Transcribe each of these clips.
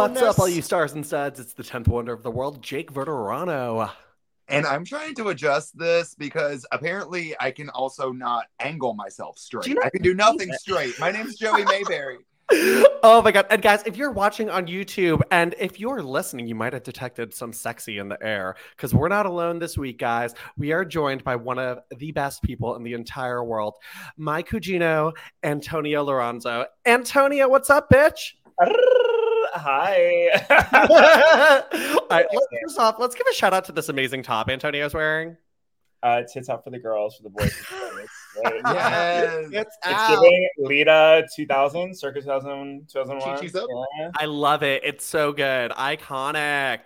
What's up, all you stars and studs? It's the 10th wonder of the world, Jake Verderano. And I'm trying to adjust this because apparently I can also not angle myself straight. You know- I can do nothing straight. My name's Joey Mayberry. Oh my god. And guys, if you're watching on YouTube and if you're listening, you might have detected some sexy in the air because we're not alone this week, guys. We are joined by one of the best people in the entire world, my Cugino, Antonio Liranzo. Antonio, what's up, bitch? Hi. All right, let's, first off, let's give a shout out to this amazing top Antonio's wearing. uh, tits out for the girls, for the boys. Right? Yes. It's It's giving Lita 2000, circa 2000, 2001. Yeah. I love it. It's so good. Iconic.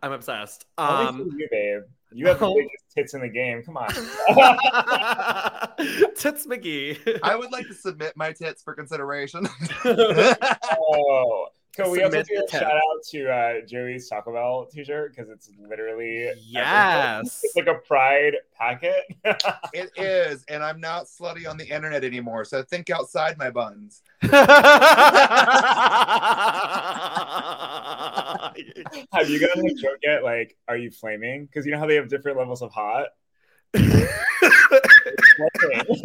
I'm obsessed. Um, you, babe. You have the biggest tits in the game. Come on. Tits McGee. I would like to submit my tits for consideration. oh. Can we also do a tip. shout out to uh, Joey's Taco Bell t-shirt because it's literally yes. It's like a pride packet. it is, and I'm not slutty on the internet anymore, so think outside my buns. have you gotten a joke yet? Like, are you flaming? Because you know how they have different levels of hot. I feel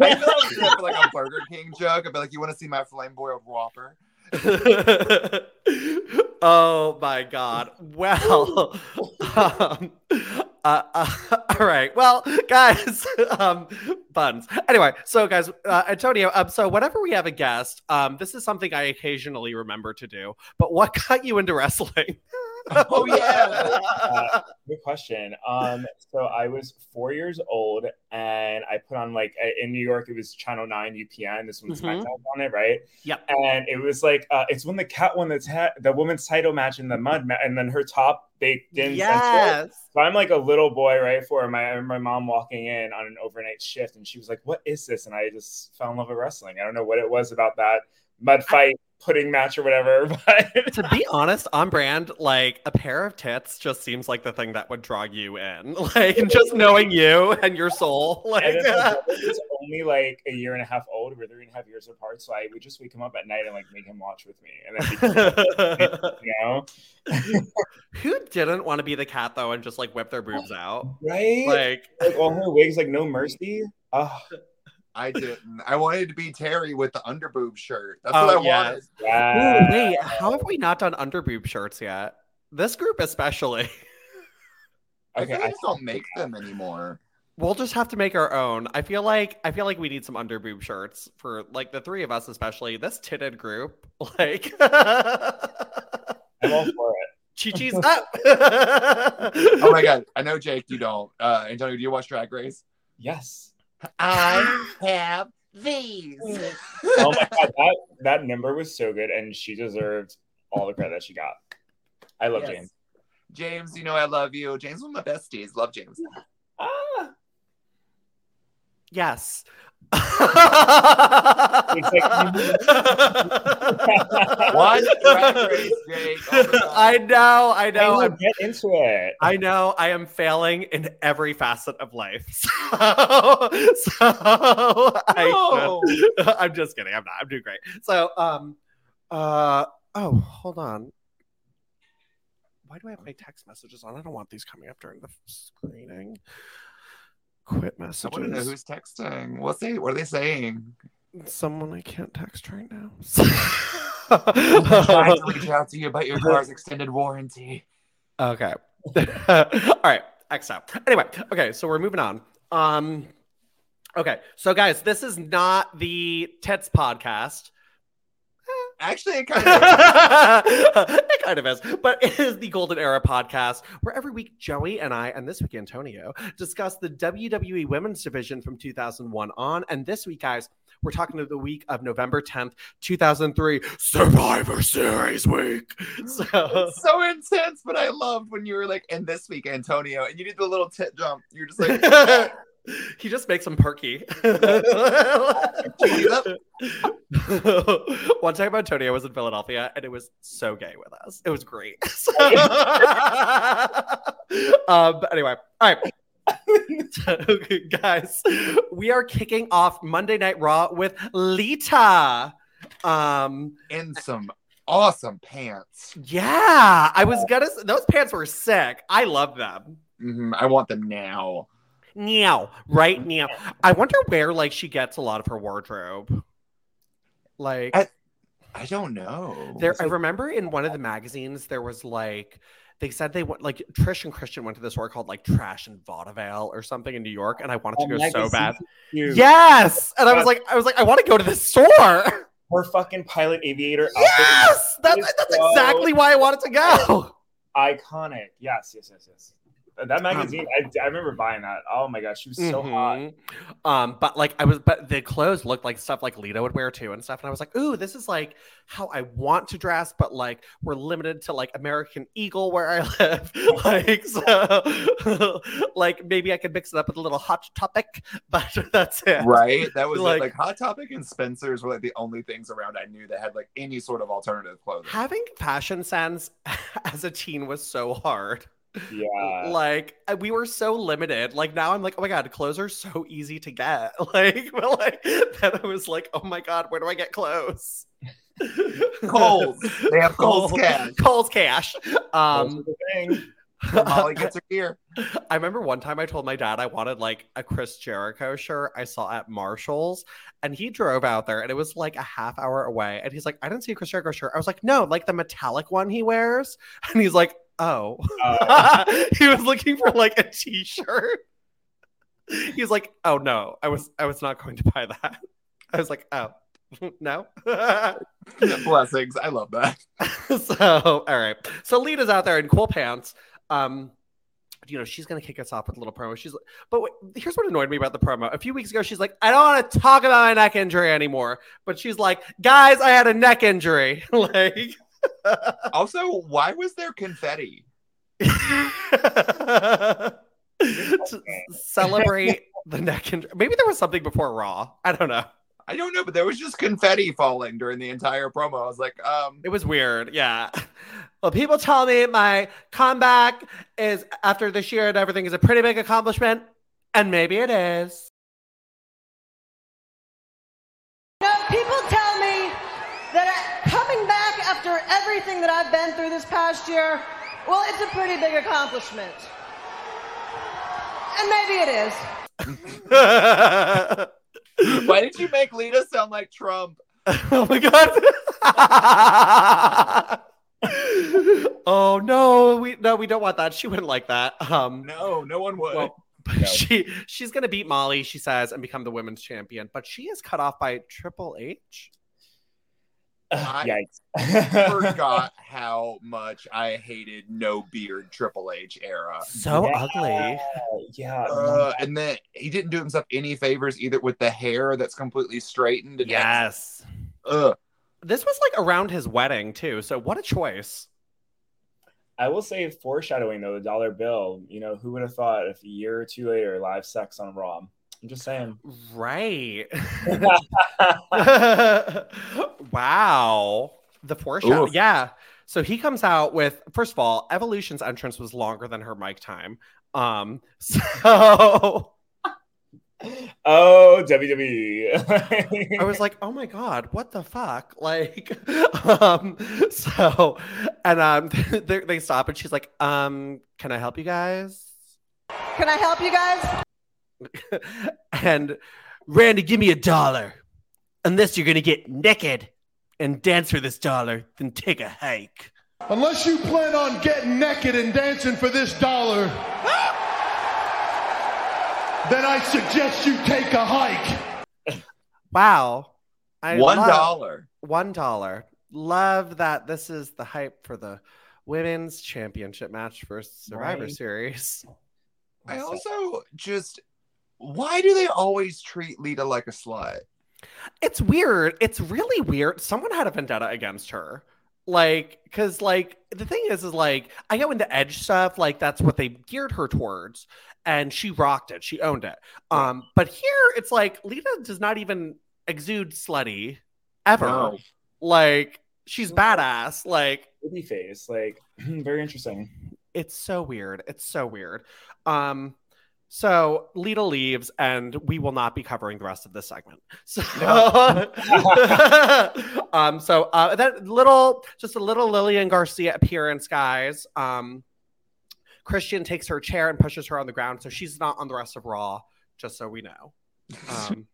like I was doing like a Burger King joke. I'd be like, "You want to see my flame boiled Whopper?" oh my god. Well, um, uh, uh, all right. Well, guys, um, buns. Anyway, so guys, uh, Antonio. Um, so whenever we have a guest, um, this is something I occasionally remember to do. But what got you into wrestling? Oh yeah. Uh, Good question. Um, so I was four years old, and I put on like in New York, it was Channel Nine UPN. This one's Mhm. SmackDown on it, right? Yep. And it was like uh, it's when the Kat won the ta- the women's title match in the mud, ma- and then her top they didn't censor yes. So I'm like a little boy, right? For my my mom walking in on an overnight shift, and she was like, "What is this?" And I just fell in love with wrestling. I don't know what it was about that mud fight pudding match or whatever, but to be honest, on brand, like a pair of tits just seems like the thing that would draw you in. Like just knowing you and your soul. Like And my brother was only like a year and a half old. We're three and a half years apart, so I would just wake him up at night and like make him watch with me, and then become, you know, Who didn't want to be the Kat though and just like whip their boobs out? right? Like, Like all her wigs, like no mercy. Oh, I didn't. I wanted to be Terri with the underboob shirt. That's Oh, what I yes. wanted. Ooh, yeah. wait, how have we not done underboob shirts yet? This group especially. I Okay, feel I they don't make them anymore. We'll just have to make our own. I feel like I feel like we need some underboob shirts for like the three of us, especially this titted group. Like I'm all for it. Chi Chi's up. Oh my god, I know Jake, you don't. Uh, Antonio, do you watch Drag Race? Yes. I have these. Oh my god, that that number was so good, and she deserved all the credit that she got. I love Yes. James. James, you know I love you. James, one of my besties. Love James. Ah. yes. It's One Race, Jake. Oh. I know, I know. I'm get into it. I know I am failing in every facet of life. So, so I No. should- I'm just kidding. I'm not. I'm doing great. So, um, uh, oh, hold on. Why do I have my text messages on? I don't want these coming up during the screening. Quit I messages. want to know who's texting. What's they? What are they saying? Someone I can't text right now. I'm trying to reach out to you about your car's extended warranty. Okay. All right. X out. Anyway, okay, so we're moving on. Um okay, so guys, this is not the Tits podcast. Actually, it kind of. it kind of is, but it is the Golden Era podcast where every week Joey and I, and this week Antonio, discuss the WWE Women's Division from 2001 on. And this week, guys, we're talking to the week of November 10th, 2003, Survivor Series week. So, so intense, but I loved when you were like, and this week, Antonio, and you did the little tit jump. You're just like, he just makes them perky. One time Antonio was in Philadelphia and it was so gay with us. It was great. um, but anyway, all right. Okay, guys, we are kicking off Monday Night Raw with Lita. Um, in some awesome pants. Yeah, I was gonna. Those pants were sick. I love them. Mhm, I want them now. Meow, right? Meow. I wonder where like she gets a lot of her wardrobe. Like I- I don't know. there, Is I it- remember in one of the magazines there was like they said they went like Trish and Christian went to this store called like Trash and Vaudeville or something in New York, and I wanted to Oh, go so bad. Cute. Yes, and I was like, I was like, I want to go to this store. Her fucking pilot aviator. Yes, that's that's so- exactly why I wanted to go. iconic. Yes, yes, yes, yes. That magazine, I, I remember buying that. Oh my gosh, she was so hot. Mhm. Um, but like I was, but the clothes looked like stuff like Lita would wear too and stuff. And I was like, ooh, this is like how I want to dress, but like we're limited to like American Eagle where I live. like so, like maybe I could mix it up with a little hot topic, but that's it. right? That was Like- like, like Hot Topic and Spencer's were like the only things around I knew that had like any sort of alternative clothing. Having fashion sense as a teen was so hard. Yeah. like we were so limited like now i'm like oh my god clothes are so easy to get like but like then i was like oh my god where do i get clothes Kohl's. They have Kohl's- cash. Kohl's cash um are the thing. Where Molly gets her gear. I remember one time I told my dad I wanted like a Chris Jericho shirt I saw at Marshall's, and he drove out there, and it was like a half hour away. And he's like, "I didn't see a Chris Jericho shirt." I was like, "No, like the metallic one he wears." And he's like, "Oh." Uh, he was looking for like a t-shirt. He's like, "Oh no, I was I was not going to buy that." I was like, "Oh, no." Blessings. I love that. so, all right. So Lita's out there in cool pants. Um you know, she's gonna kick us off with a little promo. She's like, but wait, here's what annoyed me about the promo. A few weeks ago, she's like, I don't want to talk about my neck injury anymore. But she's like, guys, I had a neck injury. like, Also, why was there confetti? to celebrate the neck injury. Maybe there was something before Raw. I don't know. I don't know, but there was just confetti falling during the entire promo. I was like, um, It was weird. Yeah. Well, people tell me my comeback is after this year and everything is a pretty big accomplishment. And maybe it is. You know, people tell me that I, coming back after everything that I've been through this past year, well, it's a pretty big accomplishment. And maybe it is. why did you make Lita sound like Trump? Oh my God. oh no, we no, we don't want that. She wouldn't like that. Um No, no one would. well, No. she she's gonna beat Molly, she says, and become the women's champion, but she is cut off by Triple H. I Yikes. forgot how much I hated no beard Triple H era. So Yeah. ugly. Yeah. Uh, and then he didn't do himself any favors either with the hair that's completely straightened. And Yes. Ugh. This was like around his wedding too. So what a choice. I will say foreshadowing though, the dollar bill. You know, who would have thought if a year or two later, live sex on Raw? I'm just saying. Right. wow. The foreshadow. Oof. Yeah. So he comes out with first of all, Evolution's entrance was longer than her mic time. Um so oh, WWE. I was like, oh my god, what the fuck? Like, um, so, and um, they, they stop, and she's like, um, can I help you guys? Can I help you guys? and Randy, give me a dollar, unless you're gonna get naked and dance for this dollar, then take a hike. Unless you plan on getting naked and dancing for this dollar, then I suggest you take a hike. Wow, I One love- dollar. one dollar. Love that this is the hype for the women's championship match for Survivor Right. Series. I also just why do they always treat Lita like a slut? It's weird. It's really weird. Someone had a vendetta against her. Like, cause like the thing is, is like I go into edge stuff, like that's what they geared her towards, and she rocked it. She owned it. Um, but here it's like Lita does not even exude slutty ever. No. Like she's badass. Like baby face. Like very interesting. it's so weird. It's so weird. Um, So Lita leaves, and we will not be covering the rest of this segment. So, um, so uh, that little, just a little Lillian Garcia appearance, guys. Um, Christian takes her chair and pushes her on the ground, so she's not on the rest of Raw. Just so we know. Um,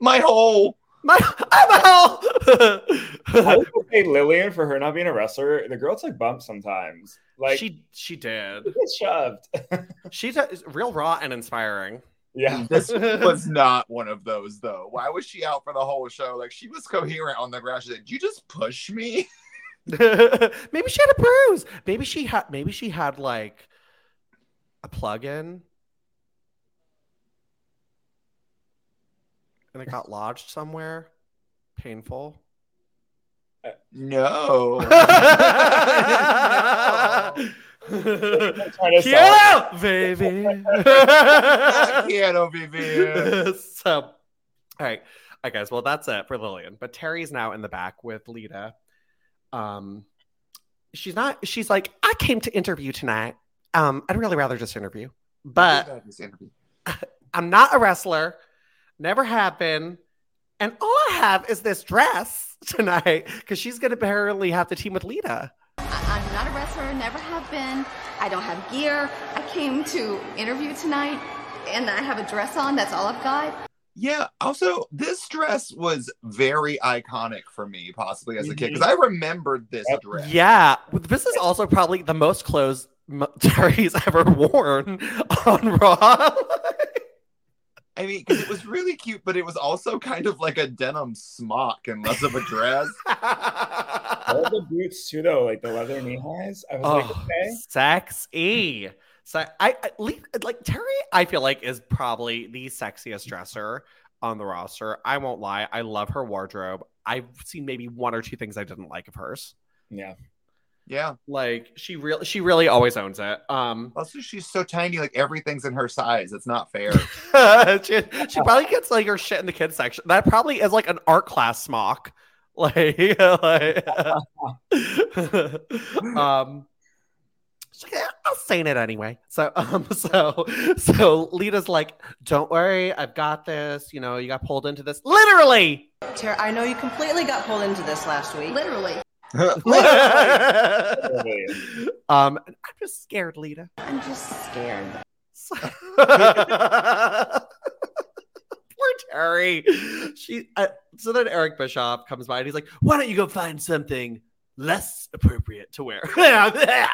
My hole. My, I'm out. I would okay Lillian for her not being a wrestler. The girl took bumps sometimes. Like she, she she did. gets shoved. She's a, real raw and inspiring. yeah. Mm, this was not one of those though. Why was she out for the whole show? Like she was coherent on the ground. She said, "Did you just push me?" maybe she had a bruise. Maybe she had. Maybe she had like a plug-in, and it got lodged somewhere. Painful. No. Trying to sell yeah, baby. I can't so, all right, all right, guys. Well, that's it for Lillian. But Terri's now in the back with Lita. Um, she's not. She's like, I came to interview tonight. Um, I'd really rather just interview, but interview. I'm not a wrestler. Never have been. And all I have is this dress tonight because she's going to apparently have to team with Lita. I- I'm not a wrestler, never have been. I don't have gear. I came to interview tonight and I have a dress on. That's all I've got. Yeah. Also, this dress was very iconic for me, possibly as a kid, because mm-hmm. I remembered this dress. Yeah, this is also probably the most clothes M- Terri's ever worn on Raw. I mean, because it was really cute, but it was also kind of like a denim smock and less of a dress. all the boots too, though, like the leather knee highs. I was like, oh, okay. sexy. So I, I le- like Terri. I feel like is probably the sexiest dresser on the roster. I won't lie. I love her wardrobe. I've seen maybe one or two things I didn't like of hers. Yeah. Yeah. Like she really, she really always owns it. Um, Also, she's so tiny, like everything's in her size. It's not fair. she, she probably gets like her shit in the kids section. That probably is like an art class smock. Like, like um, she's like, "Yeah, I'll saying it anyway. So, um, so, so Lita's like, "Don't worry, I've got this." You know, you got pulled into this literally. Tara, I know you completely got pulled into this last week. Literally. Totally. um, I'm just scared, Lita. I'm just scared. Poor Terri. She. Uh, so then Eric Bischoff comes by and he's like, "Why don't you go find something less appropriate to wear?" okay.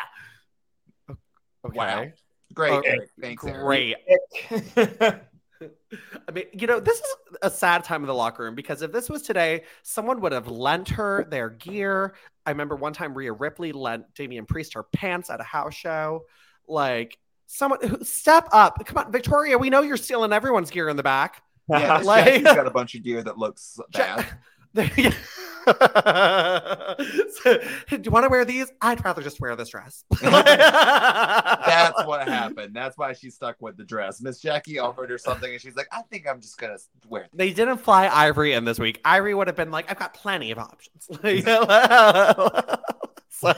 Wow. Great. Oh, Eric. Thanks, Great. I mean, you know, this is a sad time in the locker room because if this was today, someone would have lent her their gear. I remember one time Rhea Ripley lent Damian Priest her pants at a house show. Like, someone step up. Come on, Victoria, we know you're stealing everyone's gear in the back. Yeah, Like- Jackie's got a bunch of gear that looks bad. So, do you want to wear these? I'd rather just wear this dress. That's what happened. That's why she stuck with the dress. Miss Jackie offered her something, and she's like, "I think I'm just gonna wear." This. They didn't fly Ivory in this week. Ivory would have been like, I've got plenty of options. so,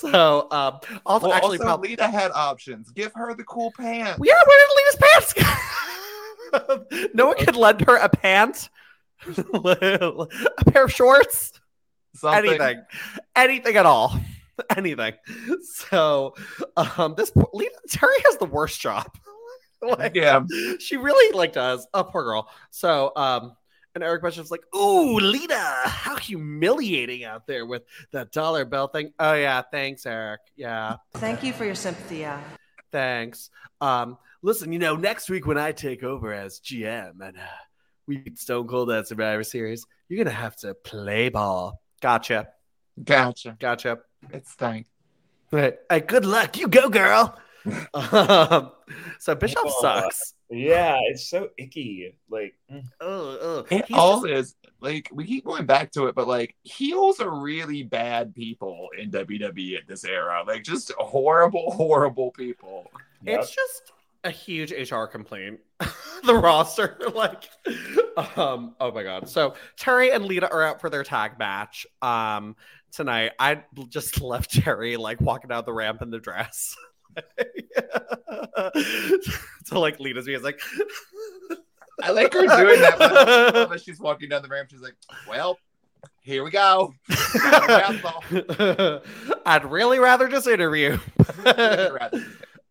so um, also, Well, actually, also, probably. Lita had options. Give her the cool pants. Yeah, where did Lita's pants? no one could lend her a pant, a pair of shorts, Something. anything, anything at all, anything. So, um, this poor, Lita Terri has the worst job. Like, Yeah. she really like does. Oh, poor girl. So, um, and Eric Bischoff's like, "Ooh, Lita, how humiliating out there with that dollar bill thing." Oh yeah, thanks, Eric. Yeah, Thank you for your sympathy. Yeah. thanks. Um, listen, you know, next week when I take over as GM and uh, we beat Stone Cold at Survivor Series, you're gonna have to play ball. Gotcha, Gotcha. gotcha. It's thank. Right. Hey, good luck. You go, girl. um, so Bischoff Oh. sucks. yeah, it's so icky. Like. Oh, oh. It all just- is like we keep going back to it, but like heels are really bad people in WWE at this era. Like just horrible, horrible people. yep. It's just a huge HR complaint. the roster, like, um, oh my god. So Terri and Lita are out for their tag match um tonight. I just left Terri like walking down the ramp in the dress. so like Lita's is like I like her doing that. When she's walking down the ramp. She's like, "Well, here we go." I'd really rather just interview.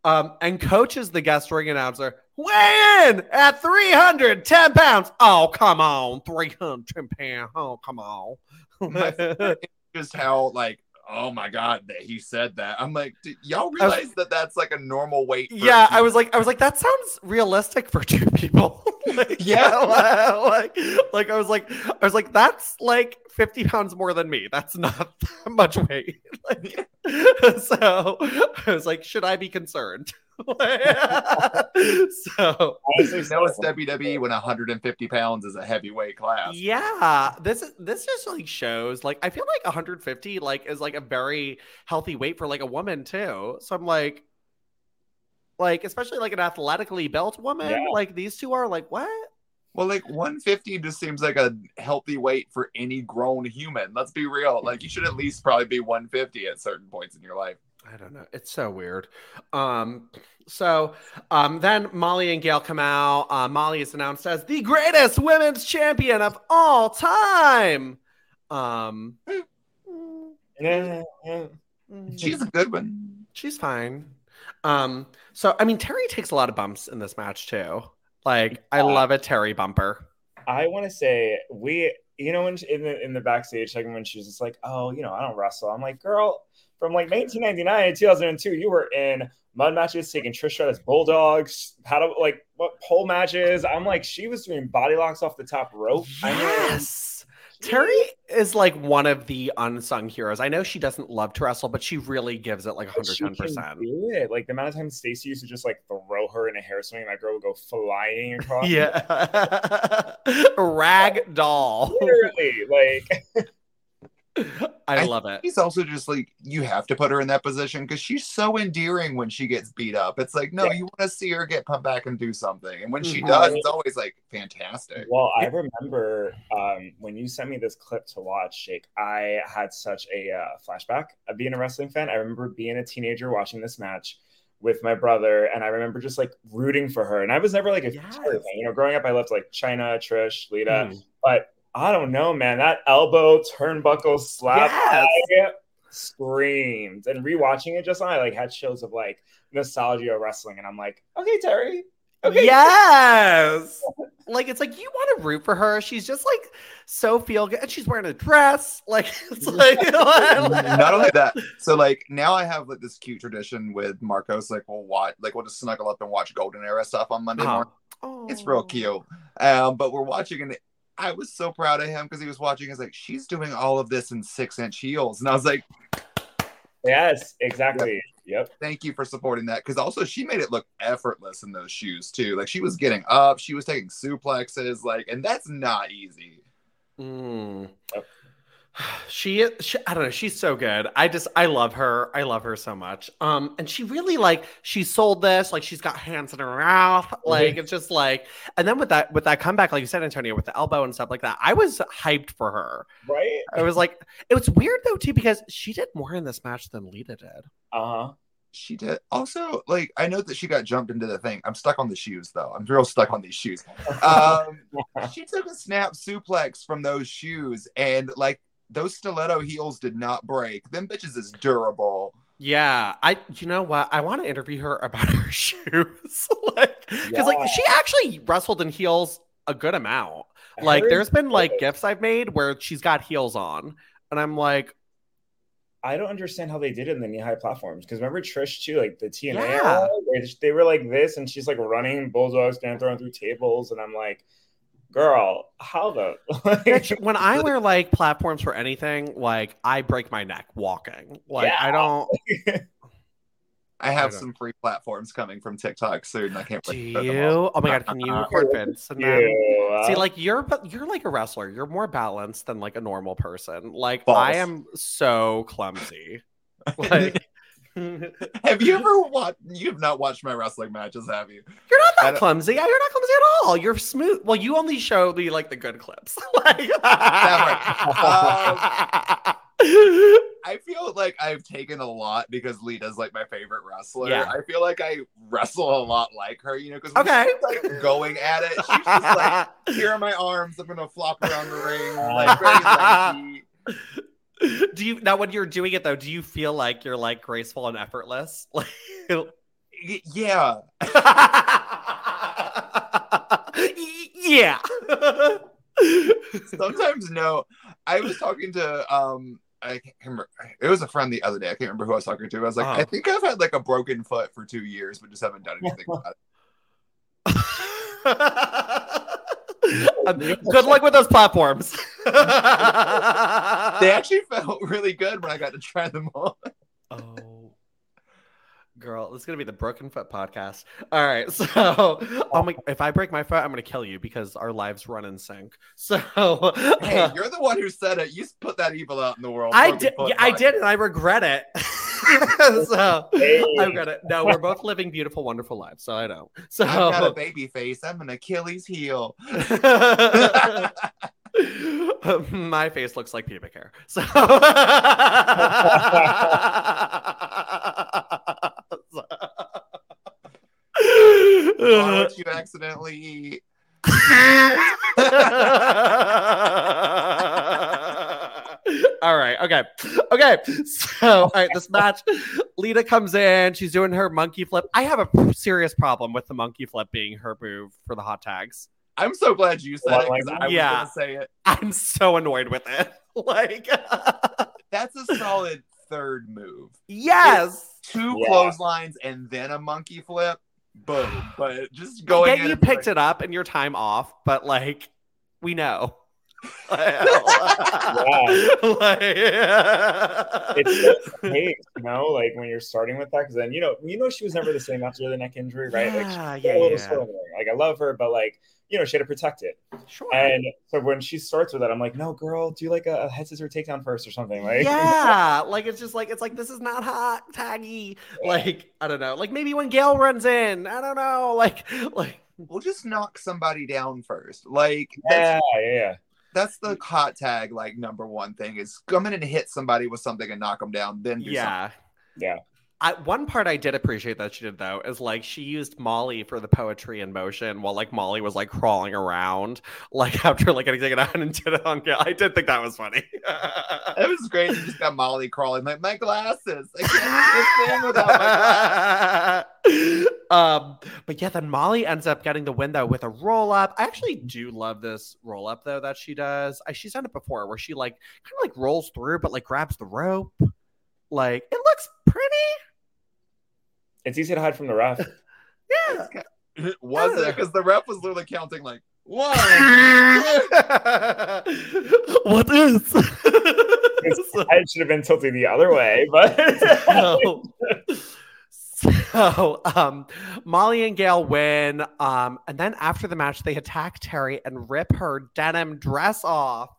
Um, and coach is the guest ring announcer. Weigh in at 310 pounds. Oh, come on. 310 pounds. Oh, come on. just how like oh my god that he said that. I'm like y'all realize that that's like a normal weight yeah i was like i was like that sounds realistic for two people. Like, yeah. like like i was like i was like that's like 50 pounds more than me. That's not that much weight. Like, so i was like should i be concerned so honestly, so it's WWE when 150 pounds is a heavyweight class. Yeah, this is this just like shows like I feel like 150 like is like a very healthy weight for like a woman too. So I'm like, like especially like an athletically built woman. Yeah. Like these two are like what? Well, like 150 just seems like a healthy weight for any grown human. Let's be real. Like you should at least probably be 150 at certain points in your life. I don't know. It's so weird. Um, so um, then Molly and Gail come out. Uh, Molly is announced as the greatest women's champion of all time. Um, she's a good one. She's fine. Um, so I mean, Terri takes a lot of bumps in this match too. Like, I love a Terri bumper. I want to say we, you know, when in the in the backstage segment when she's just like, "Oh, you know, I don't wrestle." I'm like, "Girl, from like 1999 to 2002, you were in mud matches, taking Trish Stratus bulldogs, how to like what pole matches. I'm like, she was doing body locks off the top rope. Yes. Terry is like one of the unsung heroes. I know she doesn't love to wrestle, but she really gives it like 110. percent it like the amount of times Stacy used to just like throw her in a hair swing, and that girl would go flying across. Yeah, rag doll. Literally, like I, I love it. He's also just like you have to put her in that position because she's so endearing when she gets beat up. It's like no, yeah. you want to see her get pumped back and do something, and when she mm-hmm. does, it's always like fantastic. Well, I remember um, when you sent me this clip to watch, Jake. I had such a uh, flashback of being a wrestling fan. I remember being a teenager watching this match with my brother, and I remember just like rooting for her. And I was never like a yes. fan. You know, growing up, I loved like Chyna, Trish, Lita, mm. but I don't know, man. That elbow turnbuckle slap yes. screamed. And rewatching it just now, I like had shows of like nostalgia of wrestling. And I'm like, okay, Terri. Okay. Yes. like it's like you want to root for her. She's just like so feel good. And she's wearing a dress. Like it's like not only that. So like now I have like this cute tradition with Marcos. Like we'll watch like we'll just snuggle up and watch Golden Era stuff on Monday uh-huh. morning. Oh. It's real cute. Um, but we're watching and I was so proud of him because he was watching. He's like, she's doing all of this in six inch heels, and I was like, yes, exactly. Yep. Thank you for supporting that because also she made it look effortless in those shoes too. Like she was getting up, she was taking suplexes, like, and that's not easy. Mm. Yep. She, she, i don't know she's so good. I just i love her. I love her so much. Um and she really like she sold this like she's got hands in her mouth like mm-hmm. it's just like and then with that with that comeback like you said antonio with the elbow and stuff like that i was hyped for her. Right? I was like it was weird though too because she did more in this match than lita did. Uh-huh. She did. Also like i know that she got jumped into the thing. I'm stuck on the shoes though. I'm real stuck on these shoes. Um she took a snap suplex from those shoes and like those stiletto heels did not break. Them bitches is durable. Yeah, I you know what? I want to interview her about her shoes. like cuz yeah. like she actually wrestled in heels a good amount. Like there's been like gifts I've made where she's got heels on and I'm like I don't understand how they did it in the knee high platforms because remember Trish too, like the TNA, yeah. they, they were like this, and she's like running bulldogs, down throwing through tables, and I'm like, girl, how the when I wear like platforms for anything, like I break my neck walking. Like yeah. I don't. I have I some free platforms coming from TikTok soon. I can't. Do you? Oh my god! Can you record vids? And then, see, like you're, but you're like a wrestler. You're more balanced than like a normal person. Like Balls. I am so clumsy. Like have you ever watched? You have not watched my wrestling matches, have you? You're not that clumsy. You're not clumsy at all. You're smooth. Well, you only show me like the good clips. like, um, I feel like I've taken a lot because Lita's like my favorite wrestler. Yeah. I feel like I wrestle a lot like her, you know, because Okay. like going at it, she's just like, here are my arms, I'm gonna flop around the ring, like very lanky. Do you now when you're doing it though? Do you feel like you're like graceful and effortless? Like, Yeah. yeah. Sometimes no. I was talking to um I can't remember. It was a friend the other day. I can't remember who I was talking to. I was like, Uh-huh. I think I've had like a broken foot for two years, but just haven't done anything about it. Um, good luck with those platforms. They actually felt really good when I got to try them on. Oh, girl, this is gonna be the Broken Foot podcast. All right, so oh my, if I break my foot, I'm gonna kill you because our lives run in sync. So Hey, you're the one who said it. You put that evil out in the world. I did, yeah, I did, and I regret it. so Hey. I regret it. No, we're both living beautiful, wonderful lives. So I know. So I've got a baby face. I'm an Achilles heel. My face looks like pubic hair. So, Why would you accidentally eat? All right. Okay. Okay. So, all right. This match, Lita comes in. She's doing her monkey flip. I have a serious problem with the monkey flip being her move for the hot tags. I'm so glad you said it because I was Yeah. gonna say it. I'm so annoyed with it. Like, That's a solid third move. yes. Two Yeah. clotheslines and then a monkey flip. Boom. But just going. Again, you picked it up in your time off, but like, we know. Like- it's just pace, you know, like when you're starting with that, because then you know, you know, she was never the same after the neck injury, right? like, Yeah, she yeah, got a little yeah. swelling in the ring. Like I love her, but like you know, she had to protect it. sure. And so when she starts with that, I'm like, no, girl, do like a, a head scissor takedown first or something. Like, yeah, like it's just like it's like this is not hot taggy. Like I don't know, like maybe when Gail runs in, I don't know, like like We'll just knock somebody down first. Like that's, yeah, yeah, yeah. That's the hot tag. Like number one thing is come in and hit somebody with something and knock them down. Then do yeah. Yeah. I, one part I did appreciate that she did though is like she used Molly for the poetry in motion while like Molly was like crawling around like after like getting taken out and did it on. I did think that was funny. It was great. You just got Molly crawling like my glasses. I can't do this thing without my glasses. um, but yeah, then Molly ends up getting the win though with a roll up. I actually do love this roll up though that she does. I, she's done it before where she like kind of like rolls through but like grabs the rope. Like it looks pretty. It's easy to hide from the ref. Yeah. Was it? Because the ref was literally counting like one. what is? I should have been tilting the other way, but so, so um, Molly and Gail win. Um, and then after the match, they attack Terri and rip her denim dress off.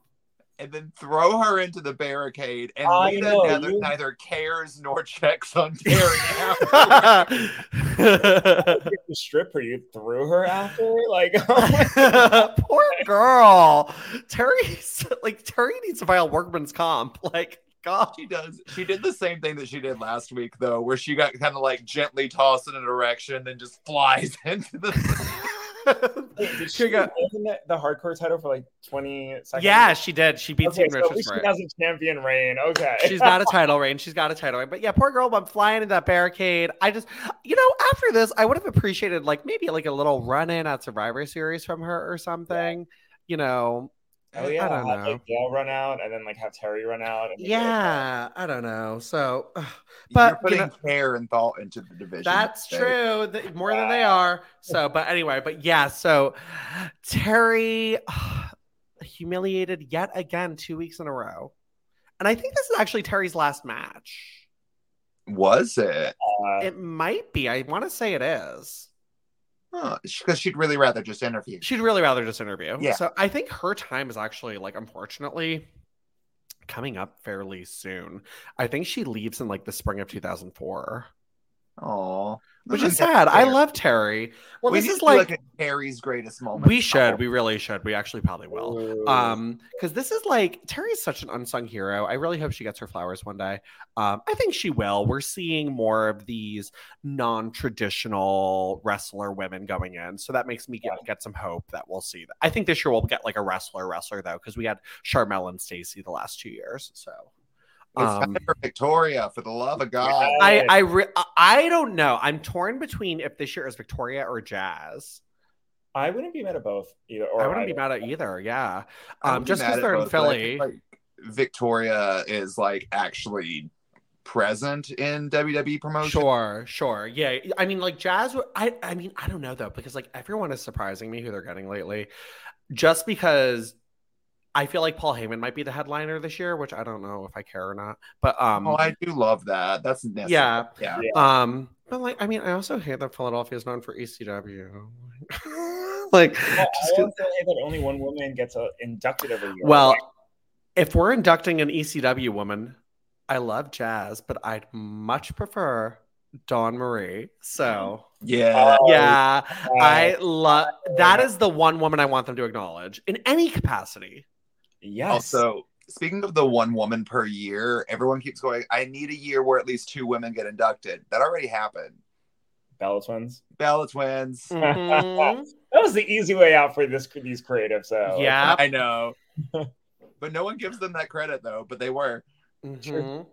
And then throw her into the barricade. And I Lita know, neither, you- neither cares nor checks on Terri. to strip her, you threw her after. Like, oh Poor girl. Terri's like Terri needs to file workman's comp. Like, God. she does. She did the same thing that she did last week, though, where she got kind of like gently tossed in a direction, then just flies into the. Did She she got- the, the hardcore title for like 20 seconds? yeah, she did. She beat Okay, Team so Richards she has a champion reign. Okay. She's not a title reign. She's got a title reign. But yeah, poor girl, I'm flying into that barricade. I just, you know, after this, I would have appreciated like maybe like a little run in at Survivor Series from her or something. You know, Oh yeah, I don't have, know. Like Gail run out, and then like have Terri run out. And yeah, I don't know. So, You're but you putting know, care and thought into the division. that's Hey, true. th- More than they are. So, but anyway, but yeah. So Terri humiliated yet again two weeks in a row, and I think this is actually Terri's last match. Was it? Uh, It might be. I want to say it is. Because she'd really rather just interview. She'd really rather just interview. Yeah. So I think her time is actually like unfortunately coming up fairly soon. I think she leaves in like the spring of 2004. Oh, which is sad. I love Terri. Well, we this is need to do, like, like Terri's greatest moment. we should, we really should. We actually probably will. Um, because this is like Terri's such an unsung hero. I really hope she gets her flowers one day. Um, I think she will. We're seeing more of these non-traditional wrestler women going in, so that makes me get, get some hope that we'll see that. I think this year we'll get like a wrestler wrestler though, because we had Sharmell and Stacy the last two years. So um, time for Victoria, for the love of God. I I re- I don't know. I'm torn between if this year is Victoria or Jazz. I wouldn't be mad at both either. Or I wouldn't be mad at either. Yeah, um, be just because they're in both, but Philly. like, Victoria is like actually present in WWE promotion. Sure, sure. Yeah. I mean, like Jazz, I I mean, I don't know though, because like everyone is surprising me who they're getting lately. Just because I feel like Paul Heyman might be the headliner this year, which I don't know if I care or not. But um Oh, I do love that. That's necessary. yeah. yeah. Um but like I mean I also hate that Philadelphia is known for ECW. like Well, I also hate that only one woman gets uh, inducted every year. well, if we're inducting an ECW woman, I love Jazz, but I'd much prefer Dawn Marie. So Yeah. Oh, yeah, uh, I love that is the one woman I want them to acknowledge in any capacity. Yes. Also, speaking of the one woman per year, everyone keeps going, I need a year where at least two women get inducted. That already happened. Bella Twins. Bella Twins. Mhm. That was the easy way out for this these creatives. So yeah. I know. but no one gives them that credit though, but they were. Mhm.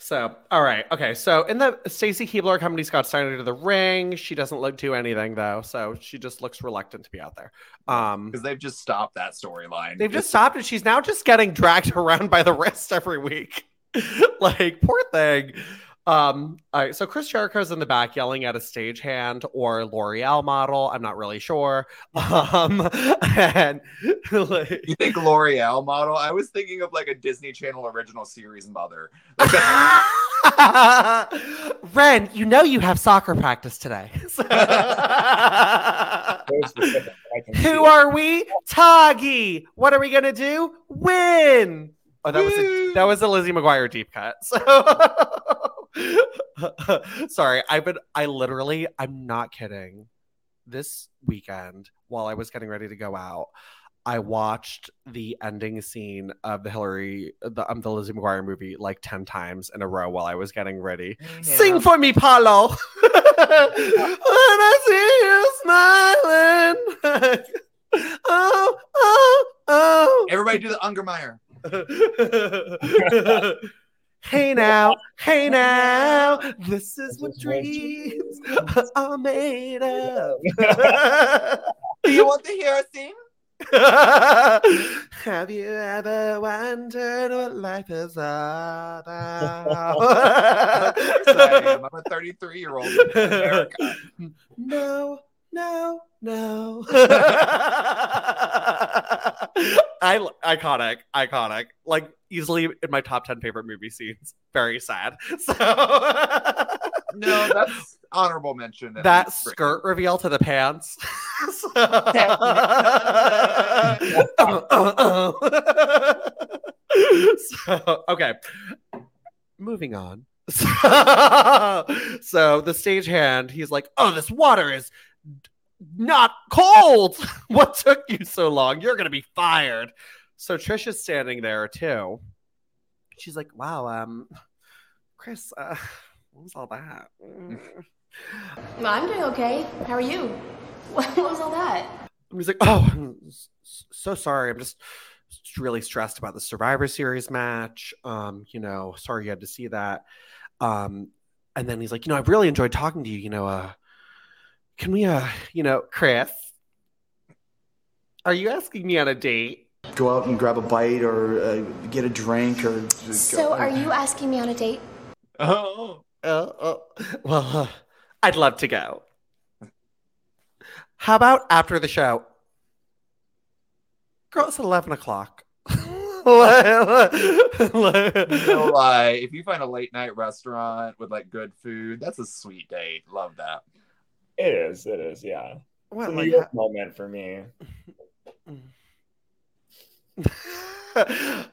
So, all right, okay. So, in the Stacy Keibler accompanies Scott Steiner to the ring. She doesn't look do anything though, so she just looks reluctant to be out there. Um, Because they've just stopped that storyline. they've just stopped it. She's now just getting dragged around by the wrist every week. like poor thing. Um, all right, so Chris Jericho's in the back yelling at a stagehand or L'Oreal model. I'm not really sure. Um, and like, You think L'Oreal model? I was thinking of like a Disney Channel original series mother. Like Ren, you know you have soccer practice today. very specific. I can see Who are we? Toggy. What are we gonna do? Win. Oh, that was a, that was a Lizzie McGuire deep cut. So sorry, I've been I literally I'm not kidding. This weekend, while I was getting ready to go out, I watched the ending scene of the Hilary the um, the Lizzie McGuire movie like 10 times in a row while I was getting ready. Sing for me, Paolo. when I see you smiling. oh, oh, oh. Everybody do the Ungermeyer. Hey now, hey now, this is what This is what dreams are made of. Do you want to hear us sing? Have you ever wondered what life is about? I am. I'm a 33 year old. No, no, no. I iconic, iconic. Like easily in my top 10 favorite movie scenes. Very sad. So No, that's honorable mention. that skirt reveal to the pants. so, okay. Moving on. so the stagehand, he's like, "Oh, this water is not cold. what took you so long? You're gonna be fired." So Trish is standing there too. She's like, "Wow, um, Chris, uh, what was all that?" Well, I'm doing okay. How are you? What was all that? And he's like, "Oh, I'm so sorry. I'm just just really stressed about the Survivor Series match. Um, you know, sorry you had to see that." Um, and then he's like, "You know, I've really enjoyed talking to you. You know, uh, can we, uh, you know, Chris, are you asking me on a date?" Go out and grab a bite or uh, get a drink or. So, go- are you asking me on a date? Oh, Oh, oh. well, uh, I'd love to go. How about after the show? Girl, it's 11 o'clock. no lie. If you find a late night restaurant with like good food, that's a sweet date. Love that. It is. It is. Yeah. It's a like, New York moment for me.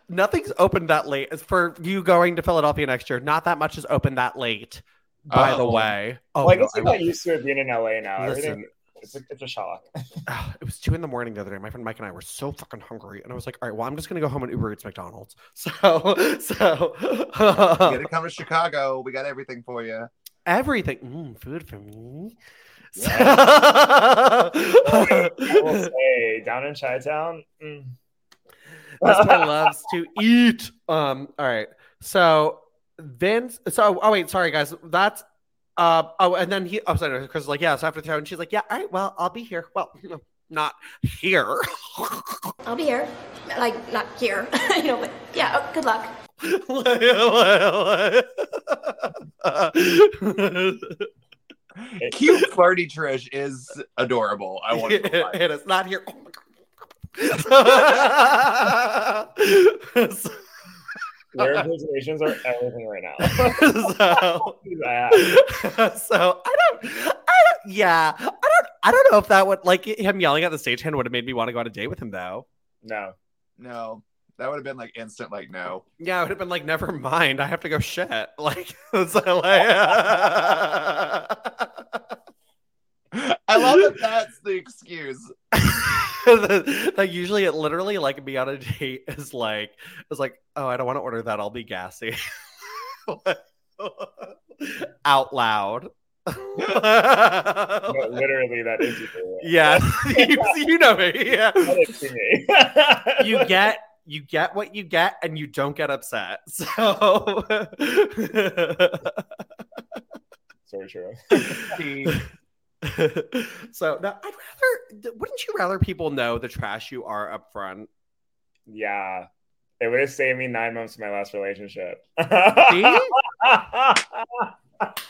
Nothing's open that late. As for you going to Philadelphia next year, not that much is open that late. by the Oh. way. Oh, well, I no, guess I I- got used to it being in LA now. Listen. Everything, it's a, it's a shock. It was two in the morning the other day. My friend Mike and I were so fucking hungry, and I was like, "All right, well, I'm just gonna go home and Uber Eats McDonald's." So, so You gotta come to Chicago. We got everything for you. everything, mm, food for me. I will say, down in Chi Town, mm, This man loves to eat. Um. All right. So Vince. So oh wait, sorry guys. That's uh oh, and then he. Oh, sorry. Chris is like, yeah. So after the show, and she's like, yeah. All right. Well, I'll be here. Well, not here. I'll be here. Like, not here, you know, but yeah, oh, good luck. Cute flirty Trish is adorable. I want to. it is not here. Oh their impersonations are everything right now. so, so I don't, I don't, yeah, I don't, I don't know if that would like him yelling at the stagehand would have made me want to go on a date with him though. no. No, that would have been like instant. Like no. Yeah, I would have been like, never mind, I have to go shit. Like, so like I love that. That's the excuse. like usually it literally like be on a date is like is like oh I don't want to order that I'll be gassy out loud. No, literally, that is you. yeah, you, you know me. Yeah, That is to me. you get you get what you get and you don't get upset. So so true. so now I'd rather wouldn't you rather people know the trash you are up front? Yeah. It would have saved me nine months of my last relationship.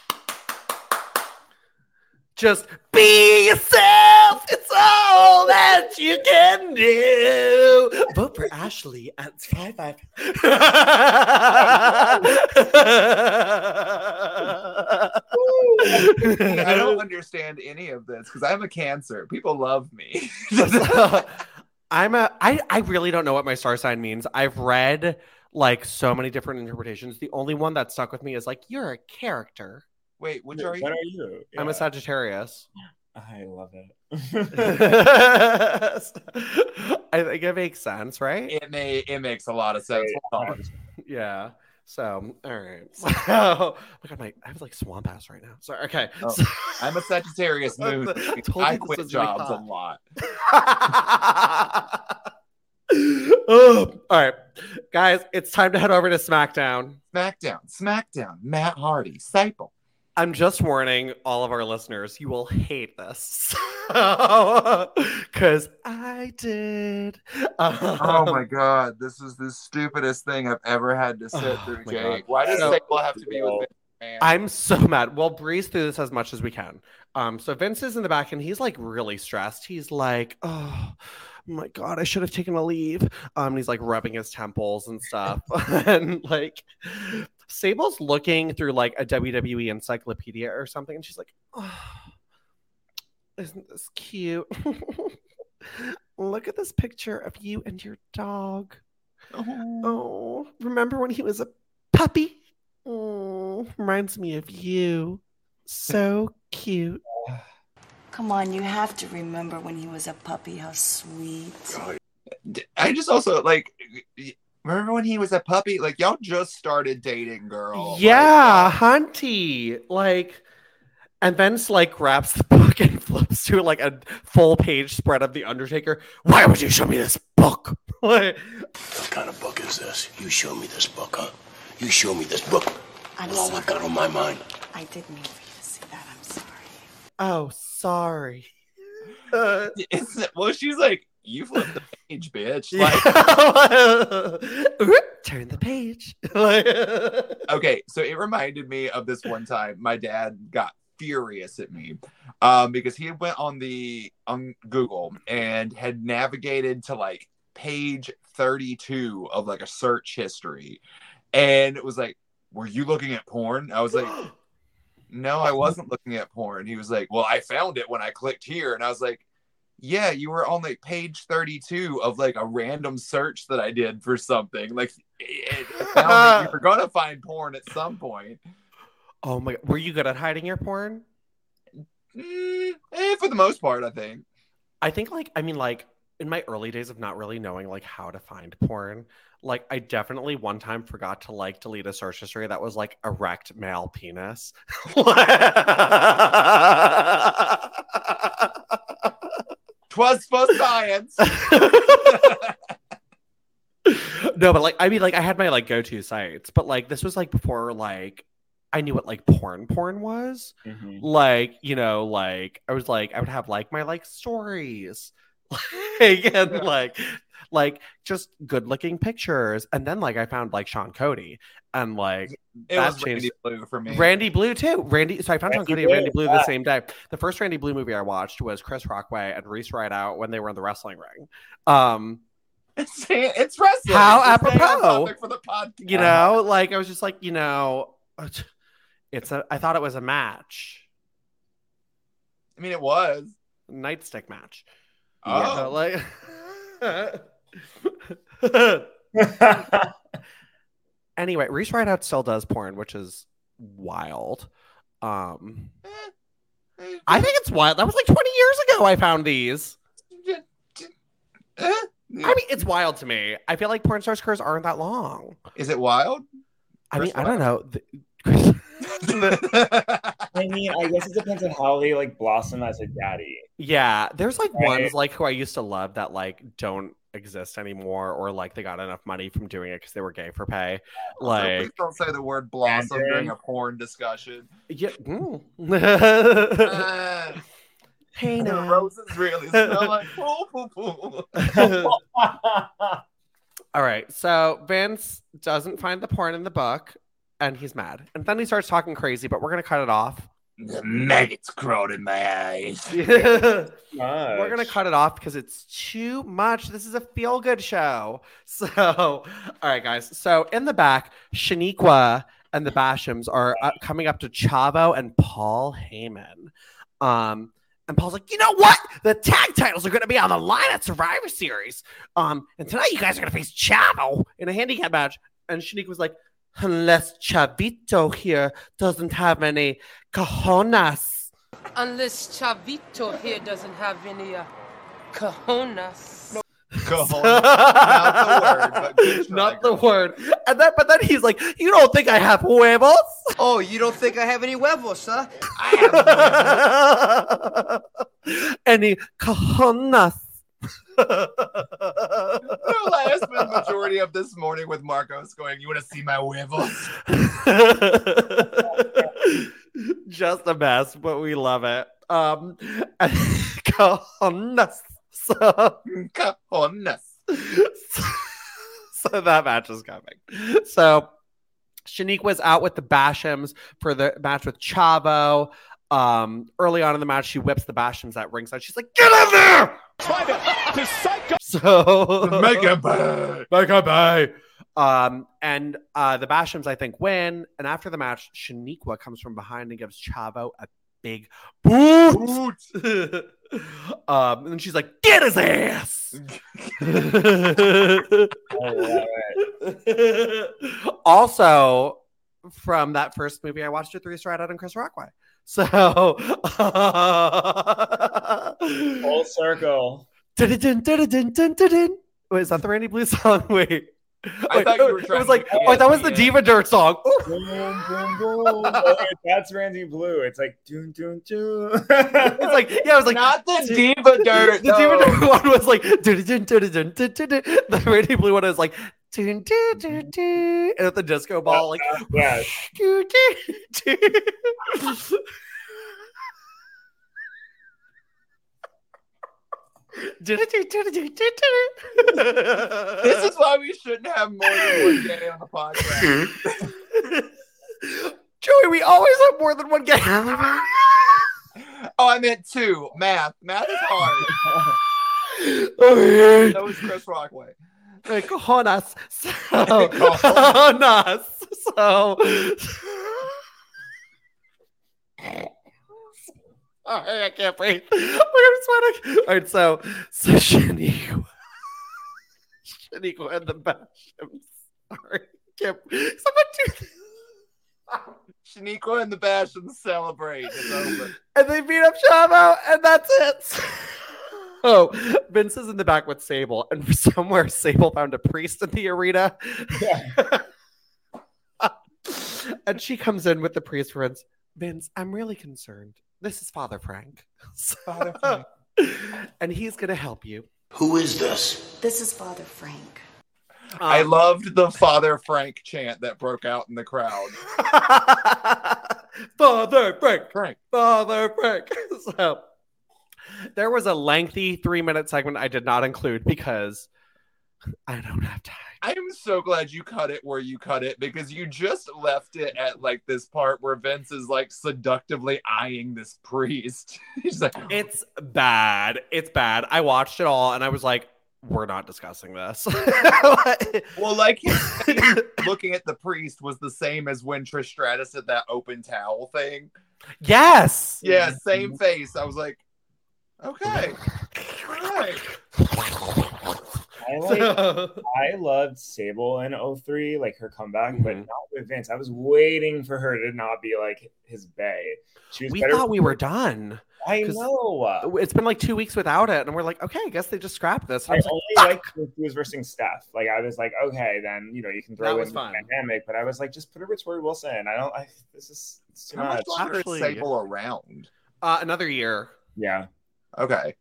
Just be yourself. It's all that you can do. Vote for Ashley at five five. I don't understand any of this because I'm a cancer. People love me. I'm a I I really don't know what my star sign means. I've read like so many different interpretations. The only one that stuck with me is like you're a character. Wait, which are What you? are you? I'm a Sagittarius. I love it. I think it makes sense, right? It may it makes a lot of sense. Hold. Yeah. So, all right. So, oh my god, my I have like swamp ass right now. Sorry. Okay. Oh, So- I'm a Sagittarius moon. Told you I quit was gonna be jobs a lot. oh, all right, guys, it's time to head over to SmackDown. SmackDown, SmackDown, Matt Hardy, Sable. I'm just warning all of our listeners, you will hate this. Because I did. Oh Um, my god, this is the stupidest thing I've ever had to sit Oh through, Jake. God. Why does So- Sable have to be with Vince McMahon? I'm so mad. We'll breeze through this as much as we can. Um, so Vince is in the back and he's like really stressed. He's like, oh my god, I should have taken a leave. Um, and he's like rubbing his temples and stuff. and like Sable's looking through like a WWE encyclopedia or something, and she's like, oh, isn't this cute? Look at this picture of you and your dog. Oh, remember when he was a puppy? Oh, reminds me of you. So cute. Come on, you have to remember when he was a puppy, how sweet. I just also like remember when he was a puppy? Like y'all just started dating, girl. yeah, Hunty. Like, and Vince like grabs the book and flips to like a full page spread of The Undertaker. Why would you show me this book? What kind of book is this? You show me this book, huh? You show me this book. I'm All sorry. I've got on my mind. I didn't mean for you to see that. I'm sorry. oh, sorry. Uh, It's, well, she's like, you flipped the page, bitch. Like, Turn the page. Okay, so it reminded me of this one time my dad got furious at me um, because he went on the on Google and had navigated to like page 32 of like a search history. And it was like were you looking at porn? I was like no i wasn't looking at porn. He was like well i found it when i clicked here. And i was like yeah you were on like page 32 of like a random search that i did for something like it, I found you were gonna find porn at some point Oh my! Were you good at hiding your porn? Mm, eh, for the most part, I think. I think like I mean like in my early days of not really knowing like how to find porn, like I definitely one time forgot to like delete a search history that was like erect male penis. Twas for science. no, but like I mean like I had my like go-to sites, but like this was like before like I knew what like porn porn was. Mhm. Like, you know, like I was like I would have like my like stories. like and like like just good looking pictures. And then like I found like Sean Cody and like It that was Randy Blue for me. Randy Blue too. Randy. So I found Sean Randy Cody and Randy Blue yeah. the same day. The first Randy Blue movie I watched was Chris Rockway and Reese Rideout when they were in the wrestling ring. Um, It's, it's wrestling. How It's apropos. for the podcast. you know, like I was just like, you know, it's a. I thought it was a match, I mean, it was. nightstick match. Oh, know, like. anyway, Reese Rideout still does porn, which is wild. Um, I think it's wild. That was like 20 years ago. I found these. I mean, it's wild to me. I feel like porn stars' careers aren't that long. Is it wild? I mean, Chris I don't know. The- I mean, I guess it depends on how they like blossom as a daddy. yeah, there's like Right. ones like who I used to love that like don't exist anymore, or like they got enough money from doing it because they were gay for pay. Please Like, don't say the word blossom Mandarin. during a porn discussion. yeah. mm. Uh, hey now. roses really smell like poo poo poo. All right, so Vince doesn't find the porn in the book, and he's mad, and then he starts talking crazy. But we're gonna cut it off. The maggots crawled in my eyes. We're We're gonna cut it off because it's too much. This is a feel good show. So, all right, guys. So in the back, Shaniqua and the Bashams are uh, coming up to Chavo and Paul Heyman. Um, and Paul's like, you know what? The tag titles are going to be on the line at Survivor Series. Um, and tonight you guys are going to face Chavo in a handicap match. And Shaniqua was like, unless Chavito here doesn't have any cojones. Unless Chavito here doesn't have any uh, cojones. Cojones. Not the word, but good try, Not the word. And then, but then he's like, "You don't think I have huevos?" Oh, you don't think I have any huevos, huh? I have any cojones? No, I spent the majority of this morning with Marcos going, You want to see my huevos? Just a mess, but we love it. Um, cojones. So, Cojones. so that match is coming. So Shaniqua was out with the Bashams for the match with Chavo. Um, early on in the match, she whips the Bashams at ringside. She's like, "Get in there!" So Make it bad. Make it bad. Um, and uh, the Bashams, I think, win. And after the match, Shaniqua comes from behind and gives Chavo a big boot. um, and she's like, "Get his ass!" also, from that first movie I watched it three Reese Rideout and Chris Rockway. So full circle. Wait, is that the Randy Blue song? Wait. I Wait, thought you were trying. It was like, oh, that was the Diva Dirt song. Boom, boom, boom. Oh, that's Randy Blue. It's like, doom, doom, doom. it's like, yeah, I was like, not the Diva Dirt. The Diva Dirt one was like, the Randy Blue one was like, dun, dun, dun, dun, and with the disco ball, like, yeah. dun, dun, dun. This is why we shouldn't have more than one gay on the podcast. Joey, we always have more than one game. Oh, I ment two. Math. Math is hard. okay. So is Chris Rockway. Like, cojones. So, Cojones. So. Sorry, I can't breathe. Oh I'm sweating. All right, so, so Shaniqua. Shaniqua and the Bashams. Sorry. Can't, someone do Shaniqua and the Bash and celebrate. It's over. and they beat up Chavo, and that's it. Oh, Vince is in the back with Sable, and somewhere Sable found a priest in the arena. and she comes in with the priest for Vince. Vince, I'm really concerned. This is Father Frank. Father Frank. and he's going to help you. Who is this? This is Father Frank. I Um, loved the Father Frank chant that broke out in the crowd. Father Frank. Frank. Father Frank. So there was a lengthy three minute segment I did not include because I don't have time. I am so glad you cut it where you cut it because you just left it at like this part where Vince is like seductively eyeing this priest. He's like, It's bad. It's bad. I watched it all and I was like, we're not discussing this. well, like looking at the priest was the same as when Trish Stratus did that open towel thing. yes. Yeah, same face. I was like, okay, all right. I like I loved Sable in 03, like her comeback, but Mhm. not with Vince. I was waiting for her to not be like his bae. She was we better. thought we were done. I 'cause know. It's been like two weeks without it, and we're like, okay, I guess they just scrapped this. And I I was like, liked when she was versing Steph. Like I was like, okay, then you know you can throw That in was the fun. dynamic, but I was like, just put her with Torrie Wilson. I don't. I this is it's too How much much. longer Actually- is Sable around? uh, another year. Yeah. Okay.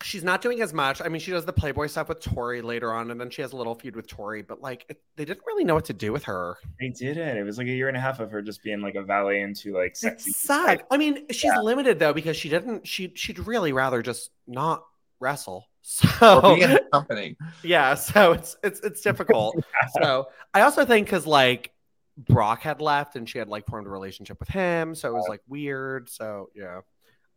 She's not doing as much. I mean, she does the Playboy stuff with Torrie later on, and then she has a little feud with Torrie. But like, it, they didn't really know what to do with her. They didn't. It was like a year and a half of her just being like a valet into like It sexy. sucked. I mean, she's Yeah. limited though because she didn't. She she'd really rather just not wrestle. So be in the company. yeah, so it's it's it's difficult. so I also think because like Brock had left and she had like formed a relationship with him, so it was like weird. So yeah.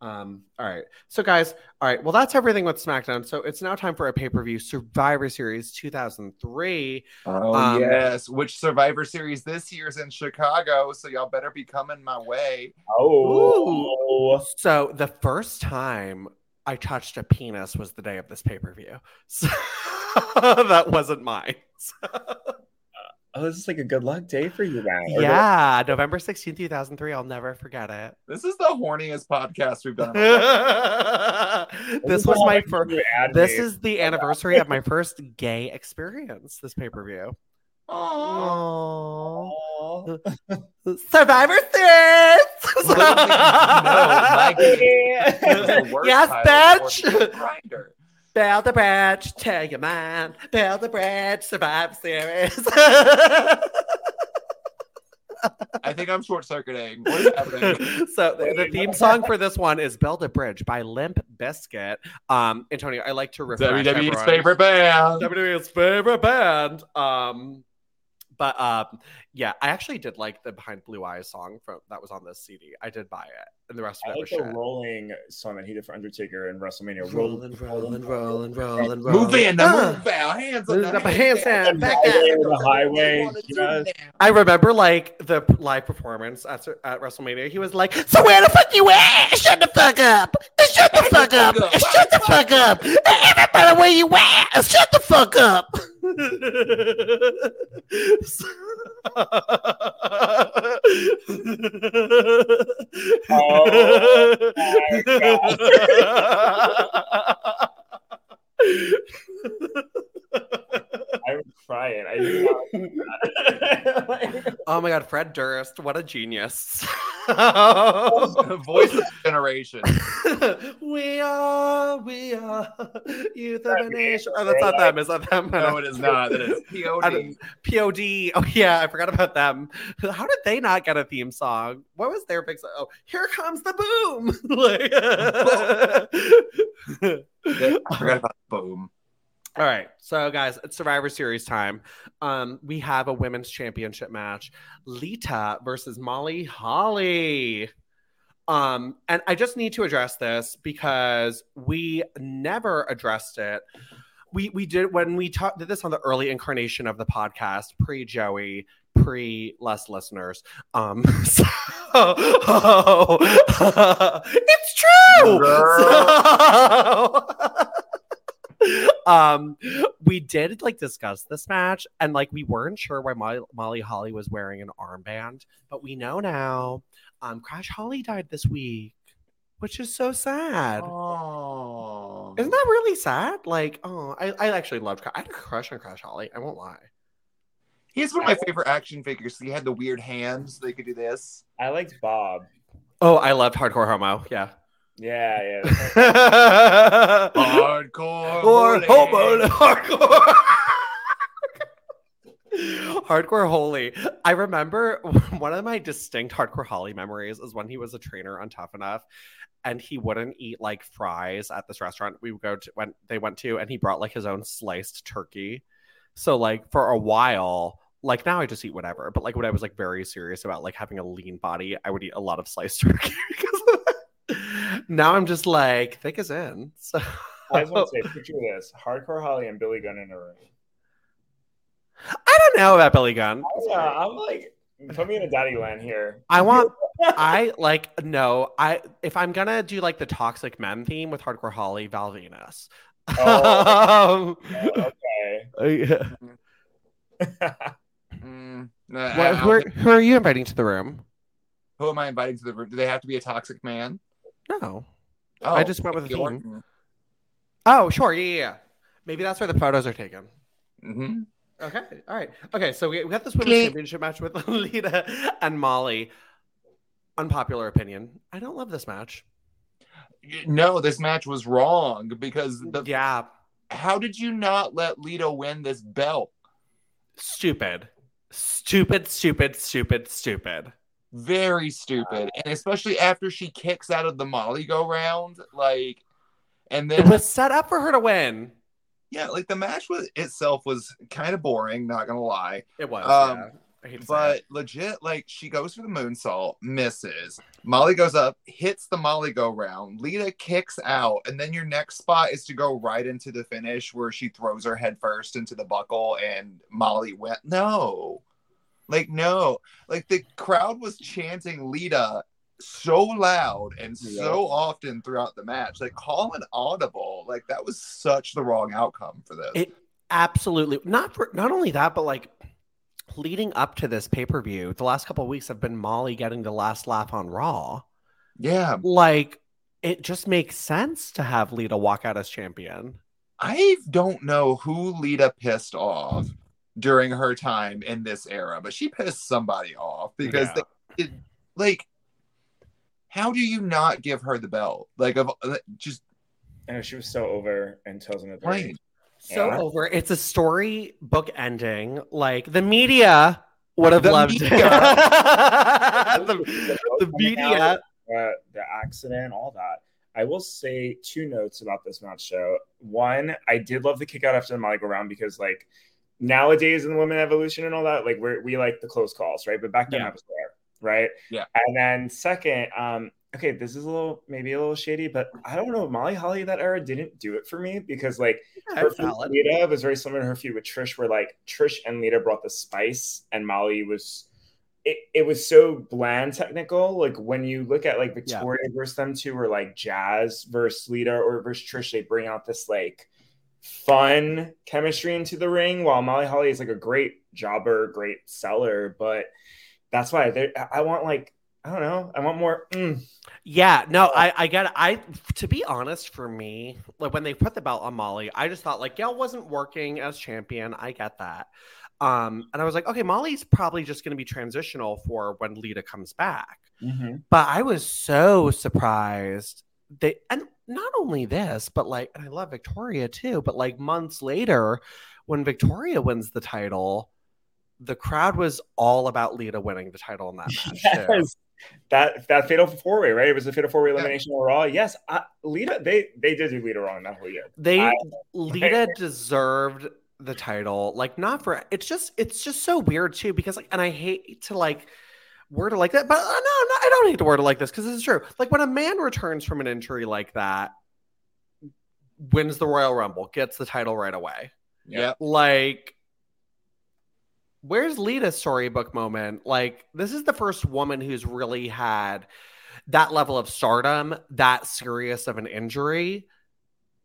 Um, all right. So guys, all right. Well, that's everything with SmackDown. So it's now time for a pay-per-view Survivor Series 2003. Oh Um, yes, which Survivor Series this year's in Chicago, so y'all better be coming my way. Oh. So the first time I touched a penis was the day of this pay-per-view. So that wasn't mine. Oh, this is like a good luck day for you then. Or Yeah, November 16th, 2003. I'll never forget it. This is the horniest podcast we've done. this is was my first. This is the anniversary of my first gay experience. This pay per view. Aw. Survivor Series. my gay- yes, title for bitch. Bell the Bridge, tell your man. Bell the Bridge, survive Series. I think I'm short circuiting. What is happening? so the, the theme song for this one is "Build a Bridge" by Limp Bizkit. Um, Antonio, I like to refresh WWE's everyone. favorite band. WWE's favorite band. Um, but um, yeah, I actually did like the Behind Blue Eyes song from that was on this CD. I did buy it, the rest I of it like was the shit. rolling song that he did for Undertaker in WrestleMania. Rolling, rolling, rolling, rolling, rolling. Move in, now Ah. move out, hands Move up, up, hands down, back down. Highway to the highway. I remember like the live performance at, at WrestleMania. He was like, "So where the fuck you at? Shut the fuck up! Shut the fuck up! Shut the fuck up! Everybody, where you at? Shut the fuck up!" Oh I was crying. I did not. Like, oh my god, Fred Durst, what a genius! Voice of the generation. we are, we are youth of a nation. Oh, that's not them. Is that them? No, it is not. That is POD. POD. Oh yeah, I forgot about them. How did they not get a theme song? What was their big? song? Oh, here comes the boom! like, I forgot about Boom. All right, so guys, it's Survivor Series time. Um, we have a women's championship match: Lita versus Molly Holly. Um, and I just need to address this because we never addressed it. We we did when we ta- did this on the early incarnation of the podcast, pre Joey, pre less listeners. Um, so it's true. So- um, we we did like discuss this match, and like we weren't sure why Molly, Molly Holly was wearing an armband, but we know now. Um, Crash Holly died this week, which is so sad. Oh, Isn't that really sad? Like, oh, I, I actually loved. Cra- I had a crush on Crash Holly. I won't lie. He's one of my favorite action figures. He had the weird hands. They could do this. I liked Bob. Oh, I loved Hardcore Homo. Yeah. Yeah, yeah. Hardcore. or holy. homo hardcore. hardcore holy. I remember one of my distinct hardcore holly memories is when he was a trainer on Tough Enough, and he wouldn't eat like fries at this restaurant we would go to when they went to, and he brought like his own sliced turkey. So like for a while, like now I just eat whatever, but like when I was like very serious about like having a lean body, I would eat a lot of sliced turkey. because of that. Now I'm just like thick as in. So I just want to say, picture this: Hardcore Holly and Billy Gunn in a room. I don't know about Billy Gunn. Yeah, I'm like, put me in a daddy land here. I want I like no, I if I'm gonna do like the toxic men theme with hardcore Holly, Val Venis. Oh, Um, okay. Mm, nah, what- who, are, who are you inviting to the room? who am I inviting to the room? Do they have to be a toxic man? No. Oh, I just went with a Randy theme. Orton. Oh, sure, yeah, yeah, yeah. Maybe that's where the photos are taken. Mhm. Okay, all right. Okay, so we, we got this women's Click. championship match with Lita and Molly. Unpopular opinion. I don't love this match. No, this match was wrong because the Yeah, how did you not let Lita win this belt? stupid. Stupid, stupid, stupid, stupid. Very stupid. And especially after she kicks out of the Molly go round, like and then It was set up for her to win. yeah, like the match was itself was kind of boring, not gonna lie. It was. Um, yeah. I hate to But it. legit, like she goes for the moonsault, misses. Molly goes up, hits the Molly go round. Lita kicks out, and then your next spot is to go right into the finish where she throws her head first into the buckle and Molly went. No, like no, like the crowd was chanting Lita so loud and so often throughout the match. Like call an audible. Like that was such the wrong outcome for this. It absolutely not for not only that, but like leading up to this pay per view, the last couple of weeks have been Molly getting the last laugh on Raw. yeah, Like it just makes sense to have Lita walk out as champion. I don't know who Lita pissed off during her time in this era, but she pissed somebody off because Yeah. they, it, like, how do you not give her the belt? Like, of uh, just I know she was so over in 2003. plain. So Yeah. over. It's a story book ending. Like the media would have The loved media. it. the, the media. uh, the accident, all that. I will say two notes about this match show. One, I did love the kick out after the Molly round because like nowadays in the women evolution and all that, like we're, we like the close calls, right? But back then Yeah. that was rare, right? Yeah. And then second, um, okay, this is a little maybe a little shady, but I don't know. Molly Holly that era didn't do it for me because like her feud with valid. Lita was very similar to her feud with Trish, where like Trish and Lita brought the spice, and Molly was it, it was so bland technical. Like when you look at like Yeah. Victoria versus them two, or like Jazz versus Lita or versus Trish, they bring out this like fun chemistry into the ring. While Molly Holly is like a great jobber, great seller, but that's why I want like I don't know, I want more. mm. Yeah, no, I, I get it. I to be honest, for me, like when they put the belt on Molly, I just thought like Gail wasn't working as champion. I get that. Um, and I was like, okay, Molly's probably just gonna be transitional for when Lita comes back. But I was so surprised they and not only this, but like and I love Victoria too, but like months later, when Victoria wins the title, the crowd was all about Lita winning the title in that match. too. Yes. That that fatal four way, right? It was a fatal four way elimination overall. Yes, I, Lita, they they did do Lita wrong that whole year. They I- Lita deserved the title. Like not for it's just it's just so weird too because like and I hate to like word it like that, but uh, no, no, I don't need to word it like this because this is true. Like when a man returns from an injury like that, wins the Royal Rumble, gets the title right away. Yeah. Like where's Lita's storybook moment? Like this is the first woman who's really had that level of stardom, that serious of an injury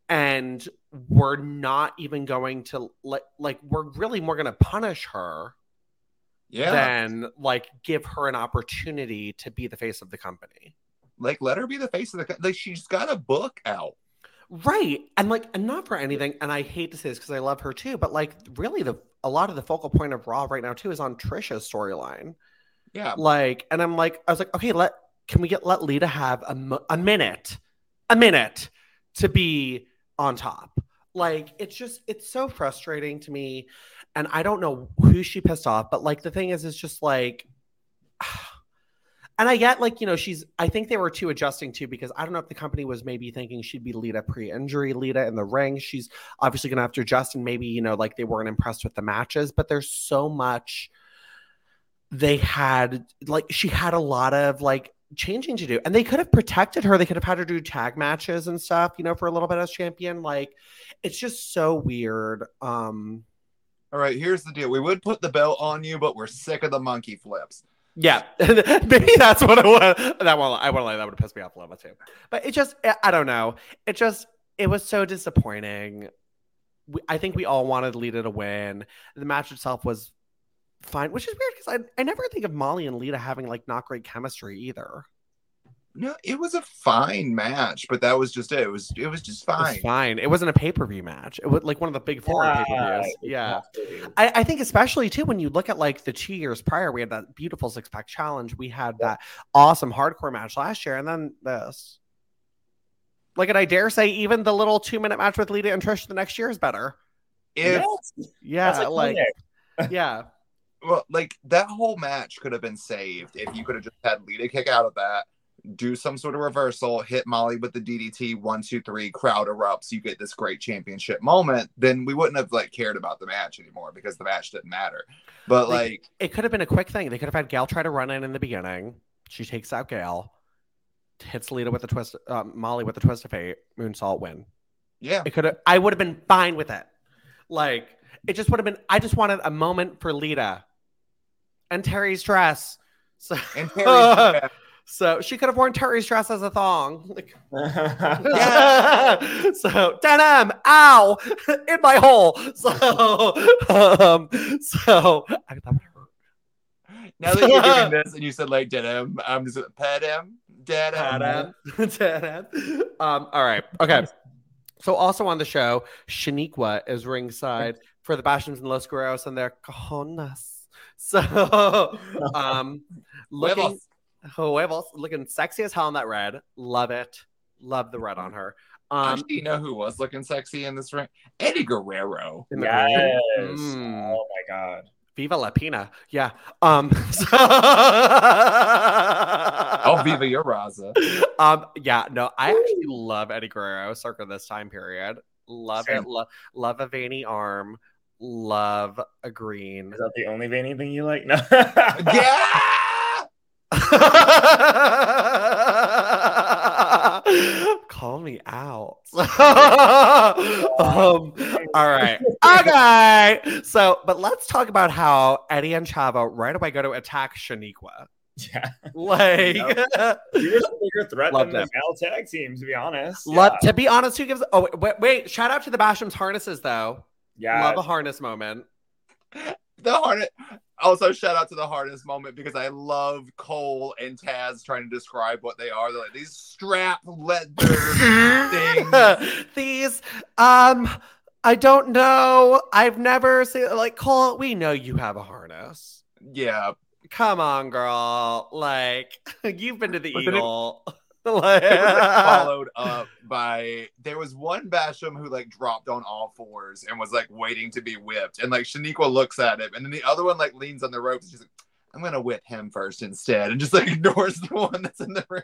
and we're not even going to like like we're really more going to punish her Yeah. than like give her an opportunity to be the face of the company. like let her be the face of the co- like she's got a book out. Right. And like and not for anything, and I hate to say this because I love her too, but like really the a lot of the focal point of Raw right now too is on Trisha's storyline. Yeah. Like, and I'm like, I was like, okay, let can we get let Lita have a, mo- a minute, a minute to be on top? Like, it's just it's so frustrating to me, and I don't know who she pissed off, but like the thing is, it's just like. And I get like, you know, she's I think they were too adjusting to because I don't know if the company was maybe thinking she'd be Lita pre-injury, Lita in the ring. She's obviously gonna have to adjust and maybe, you know, like they weren't impressed with the matches, but there's so much they had like she had a lot of like changing to do and they could have protected her they could have had her do tag matches and stuff you know for a little bit as champion like it's just so weird um All right, here's the deal. We would put the belt on you, but we're sick of the monkey flips. yeah. Maybe that's what i want that one i want to lie that would piss me off a little bit too. But it just I- i don't know. It just it was so disappointing. We, i think we all wanted lita to win. The match itself was fine which is weird because I, I never think of molly and lita having like not great chemistry either No, it was a fine match, but that was just it. It was it was just It was fine. fine. It wasn't a pay per view match. It was like one of the big four Yeah, pay per views. Yeah. has to be. I, I think especially too when you look at like the two years prior, we had that beautiful six pack challenge. We had that awesome hardcore match last year, and then this. Like, and I dare say, even the little two minute match with Lita and Trish the next year is better. If Yes. Yeah, That's like, iconic. yeah, well, like that whole match could have been saved if you could have just had Lita kick out of that, do some sort of reversal, hit Molly with the DDT, one, two, three, crowd erupts, you get this great championship moment, then we wouldn't have like cared about the match anymore because the match didn't matter. But Like- like, it could have been a quick thing. They could have had Gail try to run in in the beginning. She takes out Gail, hits Lita with a twist, uh, Molly with a twist of fate, moonsault win. yeah, It could have. I would have been fine with it. Like it just would have been. I just wanted a moment for Lita and Terri's dress. So and Terri's so she could have worn Terri's dress as a thong. Like, yeah. so denim, ow, in my hole. So um, so I that would hurt. now that you're doing this and you said like did him, I'm just pet him, dead him. Ta-da. um, all right. Okay. So also on the show, Shaniqua is ringside for the Bashams and Los Guerreros and their cojones. So um looking huevos, looking sexy as hell in that red. Love it. Love the red on her. Um Actually, you know who was looking sexy in this ring? Eddie Guerrero. Yes. Mm. Oh my god. Viva La Pina. Yeah. Um so- Oh, Viva your Raza. um yeah no i actually love eddie guerrero circa this time period love Same. it lo- love a veiny arm love a green Is that the only veiny thing you like? No. Yeah. call me out um, all right okay so but let's talk about how eddie and chavo right away go to attack shaniqua yeah. like You were a bigger threat Loved than it. the male tag team, to be honest. Love, Yeah. to be honest, who gives? Oh wait, wait! Shout out to the Basham's harnesses though. Yeah. Love a harness moment. The harness. Also, shout out to the harness moment because I love Cole and Taz trying to describe what they are. They're like these strap leather things. These, um, I don't know. I've never seen like Cole. We know you have a harness. Yeah, Come on, girl. Like you've been to the Wasn't it- Eagle. it was like followed up by there was one Basham who like dropped on all fours and was like waiting to be whipped, and like Shaniqua looks at him, and then the other one like leans on the ropes. And she's like, "I'm gonna whip him first instead," and just like ignores the one that's in the ring.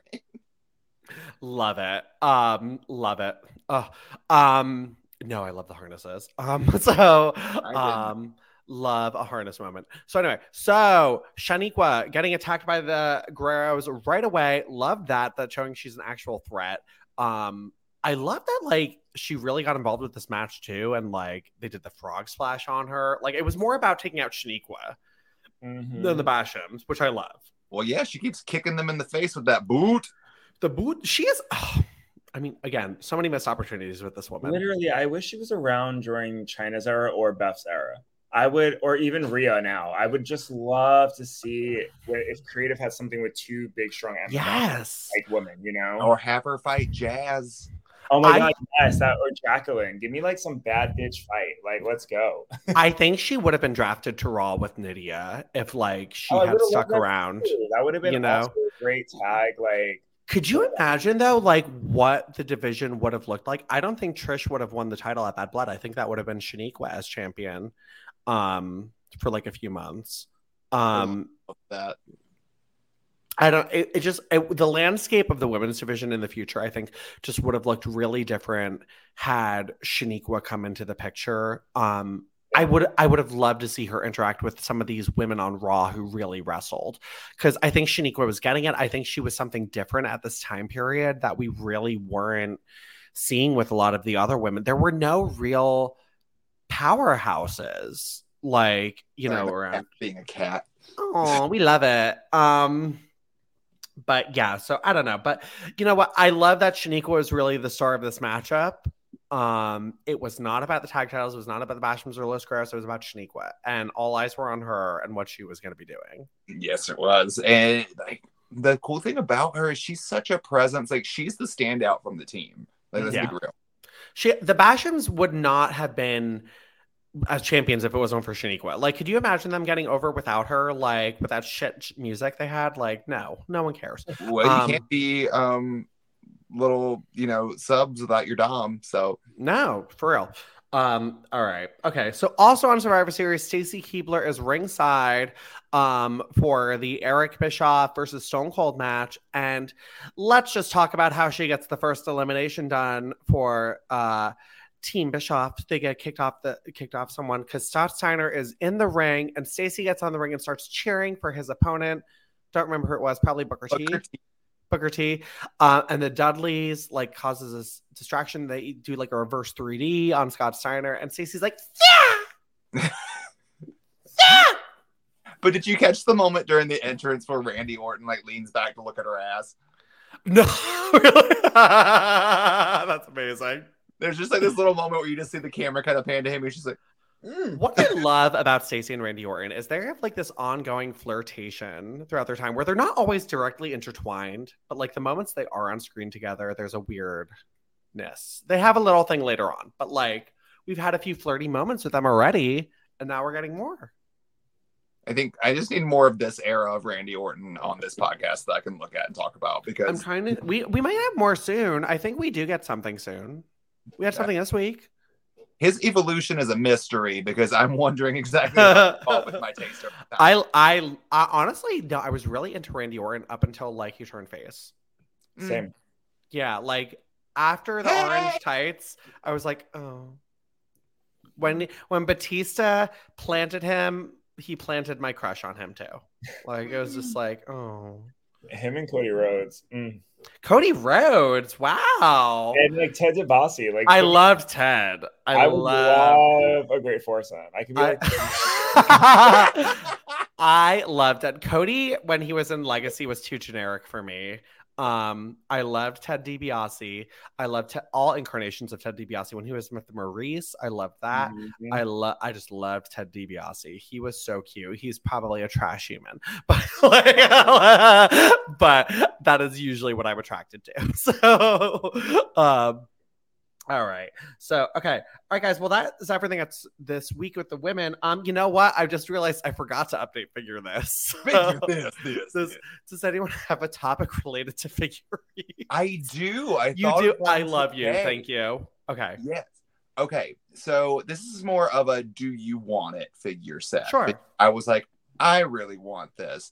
Love it. Um, love it. Oh, um, no, I love the harnesses. Um, so didn't. um love a harness moment. So anyway, so Shaniqua getting attacked by the Guerreros right away. Love that. That showing she's an actual threat. Um, I love that like she really got involved with this match too, and like they did the frog splash on her. Like it was more about taking out Shaniqua Mhm. than the Bashams, which I love. Well, yeah, she keeps kicking them in the face with that boot. The boot, she is. oh, I mean, again, so many missed opportunities with this woman. Literally, I wish she was around during Chyna's era or Beth's era. I would, or even Rhea now. I would just love to see if creative has something with two big, strong, yes, like women, you know, or have her fight Jazz. Oh my I, god, yes, that or Jacqueline. Give me like some bad bitch fight. Like, let's go. I think she would have been drafted to Raw with Nidia if like she oh, had stuck around. That, that would have been you know? a great tag. Like could you imagine though, like what the division would have looked like? I don't think Trish would have won the title at Bad Blood. I think that would have been Shaniqua as champion, um, for like a few months. Um, that I don't. It, it just it, the landscape of the women's division in the future, I think, just would have looked really different had Shaniqua come into the picture. Um, I would I would have loved to see her interact with some of these women on Raw who really wrestled because I think Shaniqua was getting it. I think she was something different at this time period that we really weren't seeing with a lot of the other women. There were no real powerhouses like you know around being a cat. Oh, we love it. Um but yeah, so I don't know. But you know what? I love that Shaniqua was really the star of this matchup. Um, it was not about the tag titles, it was not about the Bashams or Los Guerreros, it was about Shaniqua. And all eyes were on her and what she was gonna be doing. Yes, it was. And like the cool thing about her is she's such a presence. Like she's the standout from the team. Like let's yeah. be real. She the Bashams would not have been as champions if it wasn't for Shaniqua. Like, could you imagine them getting over without her? Like, with that shit music they had? Like, no, no one cares. Well, um, you can't be um little, you know, subs without your dom. So no, for real. Um, all right. Okay. So also on Survivor Series, Stacy Keibler is ringside um for the Eric Bischoff versus Stone Cold match. And let's just talk about how she gets the first elimination done for uh Team Bischoff, they get kicked off the kicked off someone because Scott Steiner is in the ring and Stacy gets on the ring and starts cheering for his opponent. Don't remember who it was, probably Booker, Booker T. T. Booker T. Uh, and the Dudleys like causes this distraction. They do like a reverse 3D on Scott Steiner, and Stacy's like, yeah, yeah. But did you catch the moment during the entrance where Randy Orton like leans back to look at her ass? No, really? That's amazing there's just like this little moment where you just see the camera kind of pan to him, and she's like, mm. "What I love about Stacy and Randy Orton is they have like this ongoing flirtation throughout their time, where they're not always directly intertwined, but like the moments they are on screen together, there's a weirdness. They have a little thing later on, but like we've had a few flirty moments with them already, and now we're getting more." I think I just need more of this era of Randy Orton on this podcast that I can look at and talk about because I'm trying to. We we might have more soon. I think we do get something soon. We had something this week. His evolution is a mystery because I'm wondering exactly what with my taste. I, I, I honestly, no, I was really into Randy Orton up until like he turned face. Mm. Same. Yeah, like after the orange tights, I was like, oh. When when Batista planted him, he planted my crush on him too. Like it was just like, oh. Him and Cody Rhodes. Mm. Cody Rhodes, wow. And like Ted DiBiase, like I loved Ted. I, I love... love a great foursome. I could be like. I... I loved Ted. Cody when he was in Legacy was too generic for me. Um, I loved Ted DiBiase. I loved all incarnations of Ted DiBiase when he was with Maryse. I loved that. Mm-hmm. I love. I just loved Ted DiBiase. He was so cute. He's probably a trash human, but like, but that is usually what I'm attracted to. So, um, all right. So, okay. All right, guys. Well, that is everything that's this week with the women. Um, you know what? I just realized I forgot to update figure this. Figure this, this, does, does, anyone have a topic related to figure? I do. I you do. I love today. you. Thank you. Okay. Yes. Okay. So this is more of a do you want it figure set. Sure. I was like, I really want this.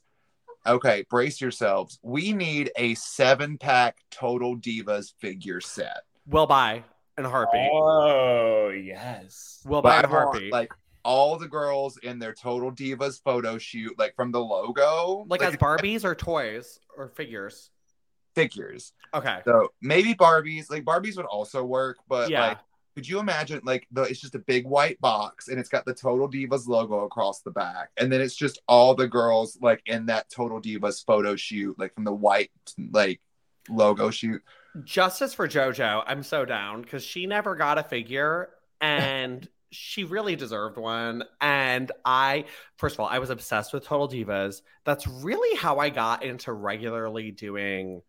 Okay, brace yourselves. We need a seven pack Total Divas figure set. Will buy in Harpy. Oh yes. Well, by a heartbeat. Like all the girls in their Total Divas photo shoot, like from the logo, like, like as Barbies or toys or figures. Figures. Okay. So maybe Barbies, like Barbies would also work, but yeah. like could you imagine like the it's just a big white box and it's got the Total Divas logo across the back, and then it's just all the girls like in that Total Divas photo shoot, like from the white like logo shoot. Justice for JoJo. I'm so down because she never got a figure and she really deserved one. And I, first of all, I was obsessed with Total Divas. That's really how I got into regularly doing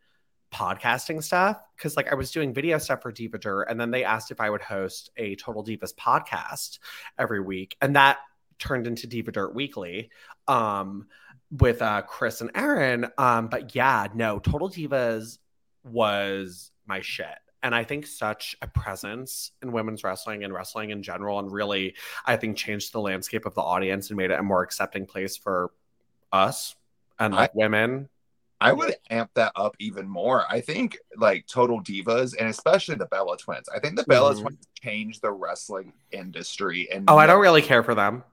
podcasting stuff because like I was doing video stuff for Diva Dirt and then they asked if I would host a Total Divas podcast every week and that turned into Diva Dirt Weekly um with uh Chris and Aaron um but yeah no Total Divas was my shit and I think such a presence in women's wrestling and wrestling in general, and really, I think changed the landscape of the audience and made it a more accepting place for us and like I, women. I would amp that up even more. I think like Total Divas and especially the Bella Twins. I think the Bella mm-hmm. Twins changed the wrestling industry. And oh, I don't really care for them.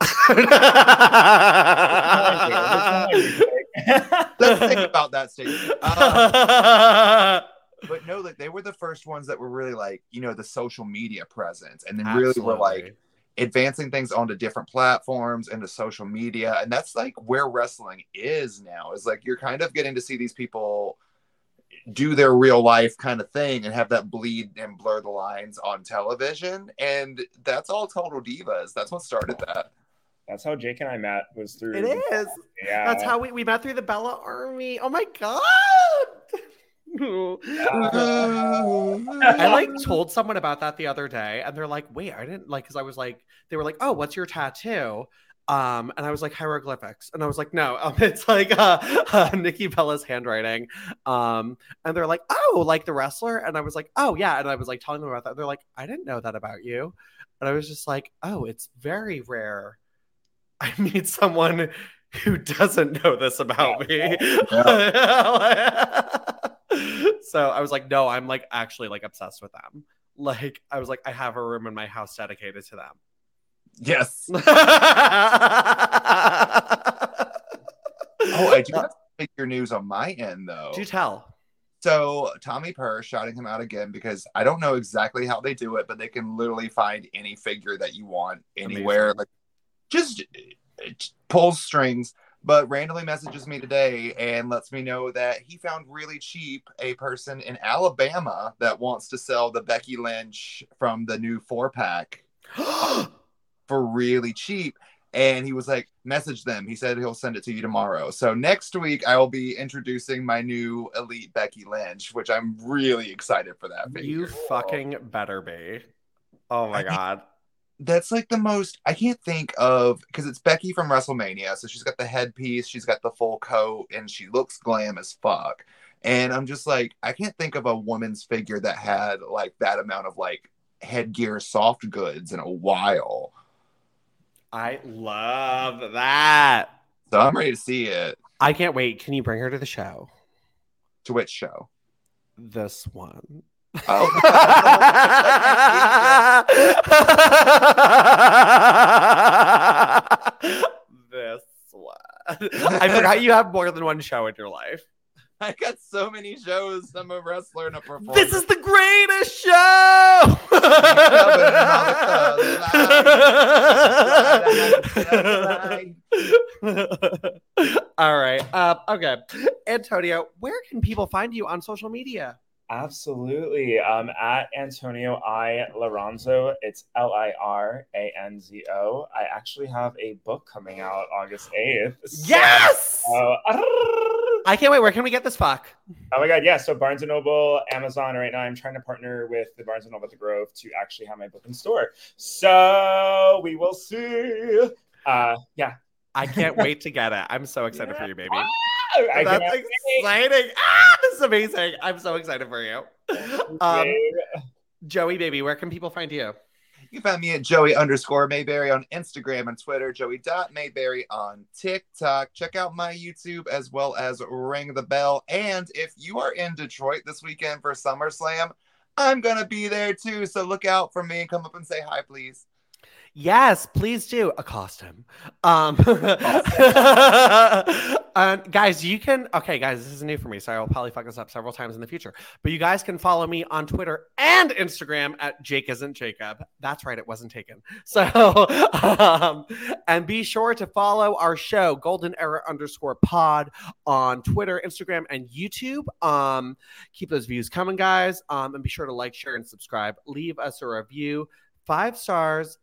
Let's think about that statement. Uh, but no, like they were the first ones that were really like, you know, the social media presence and then Absolutely. really were like advancing things onto different platforms into social media. And that's like where wrestling is now. Is like you're kind of getting to see these people do their real life kind of thing and have that bleed and blur the lines on television. And that's all total divas. That's what started that. That's how Jake and I met was through It is. Yeah. That's how we, we met through the Bella Army. Oh my god. I like told someone about that the other day, and they're like, "Wait, I didn't like." Because I was like, they were like, "Oh, what's your tattoo?" Um, and I was like hieroglyphics, and I was like, "No, um, it's like uh, uh, Nikki Bella's handwriting." Um, and they're like, "Oh, like the wrestler?" And I was like, "Oh yeah," and I was like telling them about that. They're like, "I didn't know that about you," and I was just like, "Oh, it's very rare." I meet someone who doesn't know this about me. So I was like, no, I'm like actually like obsessed with them. Like I was like, I have a room in my house dedicated to them. Yes. oh, I do have your news on my end though. Do tell. So Tommy Purr shouting him out again because I don't know exactly how they do it, but they can literally find any figure that you want anywhere. Amazing. Like just pulls strings but randomly messages me today and lets me know that he found really cheap a person in Alabama that wants to sell the Becky Lynch from the new four pack for really cheap. And he was like, message them. He said he'll send it to you tomorrow. So next week I will be introducing my new elite Becky Lynch, which I'm really excited for that. Video. You fucking better be. Oh my god that's like the most I can't think of because it's Becky from WrestleMania. So she's got the headpiece, she's got the full coat, and she looks glam as fuck. And I'm just like, I can't think of a woman's figure that had like that amount of like headgear soft goods in a while. I love that. So I'm ready to see it. I can't wait. Can you bring her to the show? To which show? This one. Oh. this one. I forgot you have more than one show in your life. I got so many shows. I'm a wrestler and a performer. This is the greatest show. All right. Uh, okay. Antonio, where can people find you on social media? Absolutely. Um, at Antonio I Liranzo, it's L I R A N Z O. I actually have a book coming out August 8th. So, yes! Uh, I can't wait. Where can we get this book? Oh my God. Yeah. So Barnes and Noble, Amazon. Right now, I'm trying to partner with the Barnes and Noble at the Grove to actually have my book in store. So we will see. Uh, yeah. I can't wait to get it. I'm so excited yeah. for you, baby. I That's exciting. Ah, this is amazing. I'm so excited for you. Um, Joey, baby, where can people find you? You can find me at Joey underscore Mayberry on Instagram and Twitter, Joey dot Mayberry on TikTok. Check out my YouTube as well as ring the bell. And if you are in Detroit this weekend for SummerSlam, I'm gonna be there too. So look out for me and come up and say hi, please. Yes, please do accost him. Um, and guys, you can. Okay, guys, this is new for me, so I will probably fuck this up several times in the future. But you guys can follow me on Twitter and Instagram at Jake isn't Jacob. That's right, it wasn't taken. So, um, and be sure to follow our show, Golden Era underscore Pod, on Twitter, Instagram, and YouTube. Um, keep those views coming, guys. Um, and be sure to like, share, and subscribe. Leave us a review. Five stars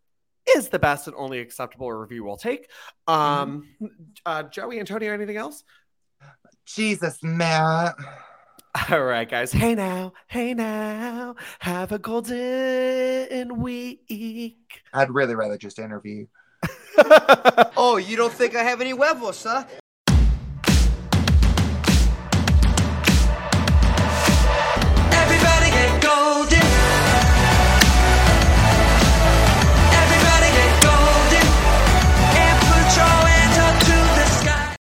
is the best and only acceptable review we'll take. Um, uh, Joey, Antonio, anything else? Jesus, Matt. All right, guys. Hey now, hey now. Have a golden week. I'd really rather just interview. oh, you don't think I have any huevos, huh?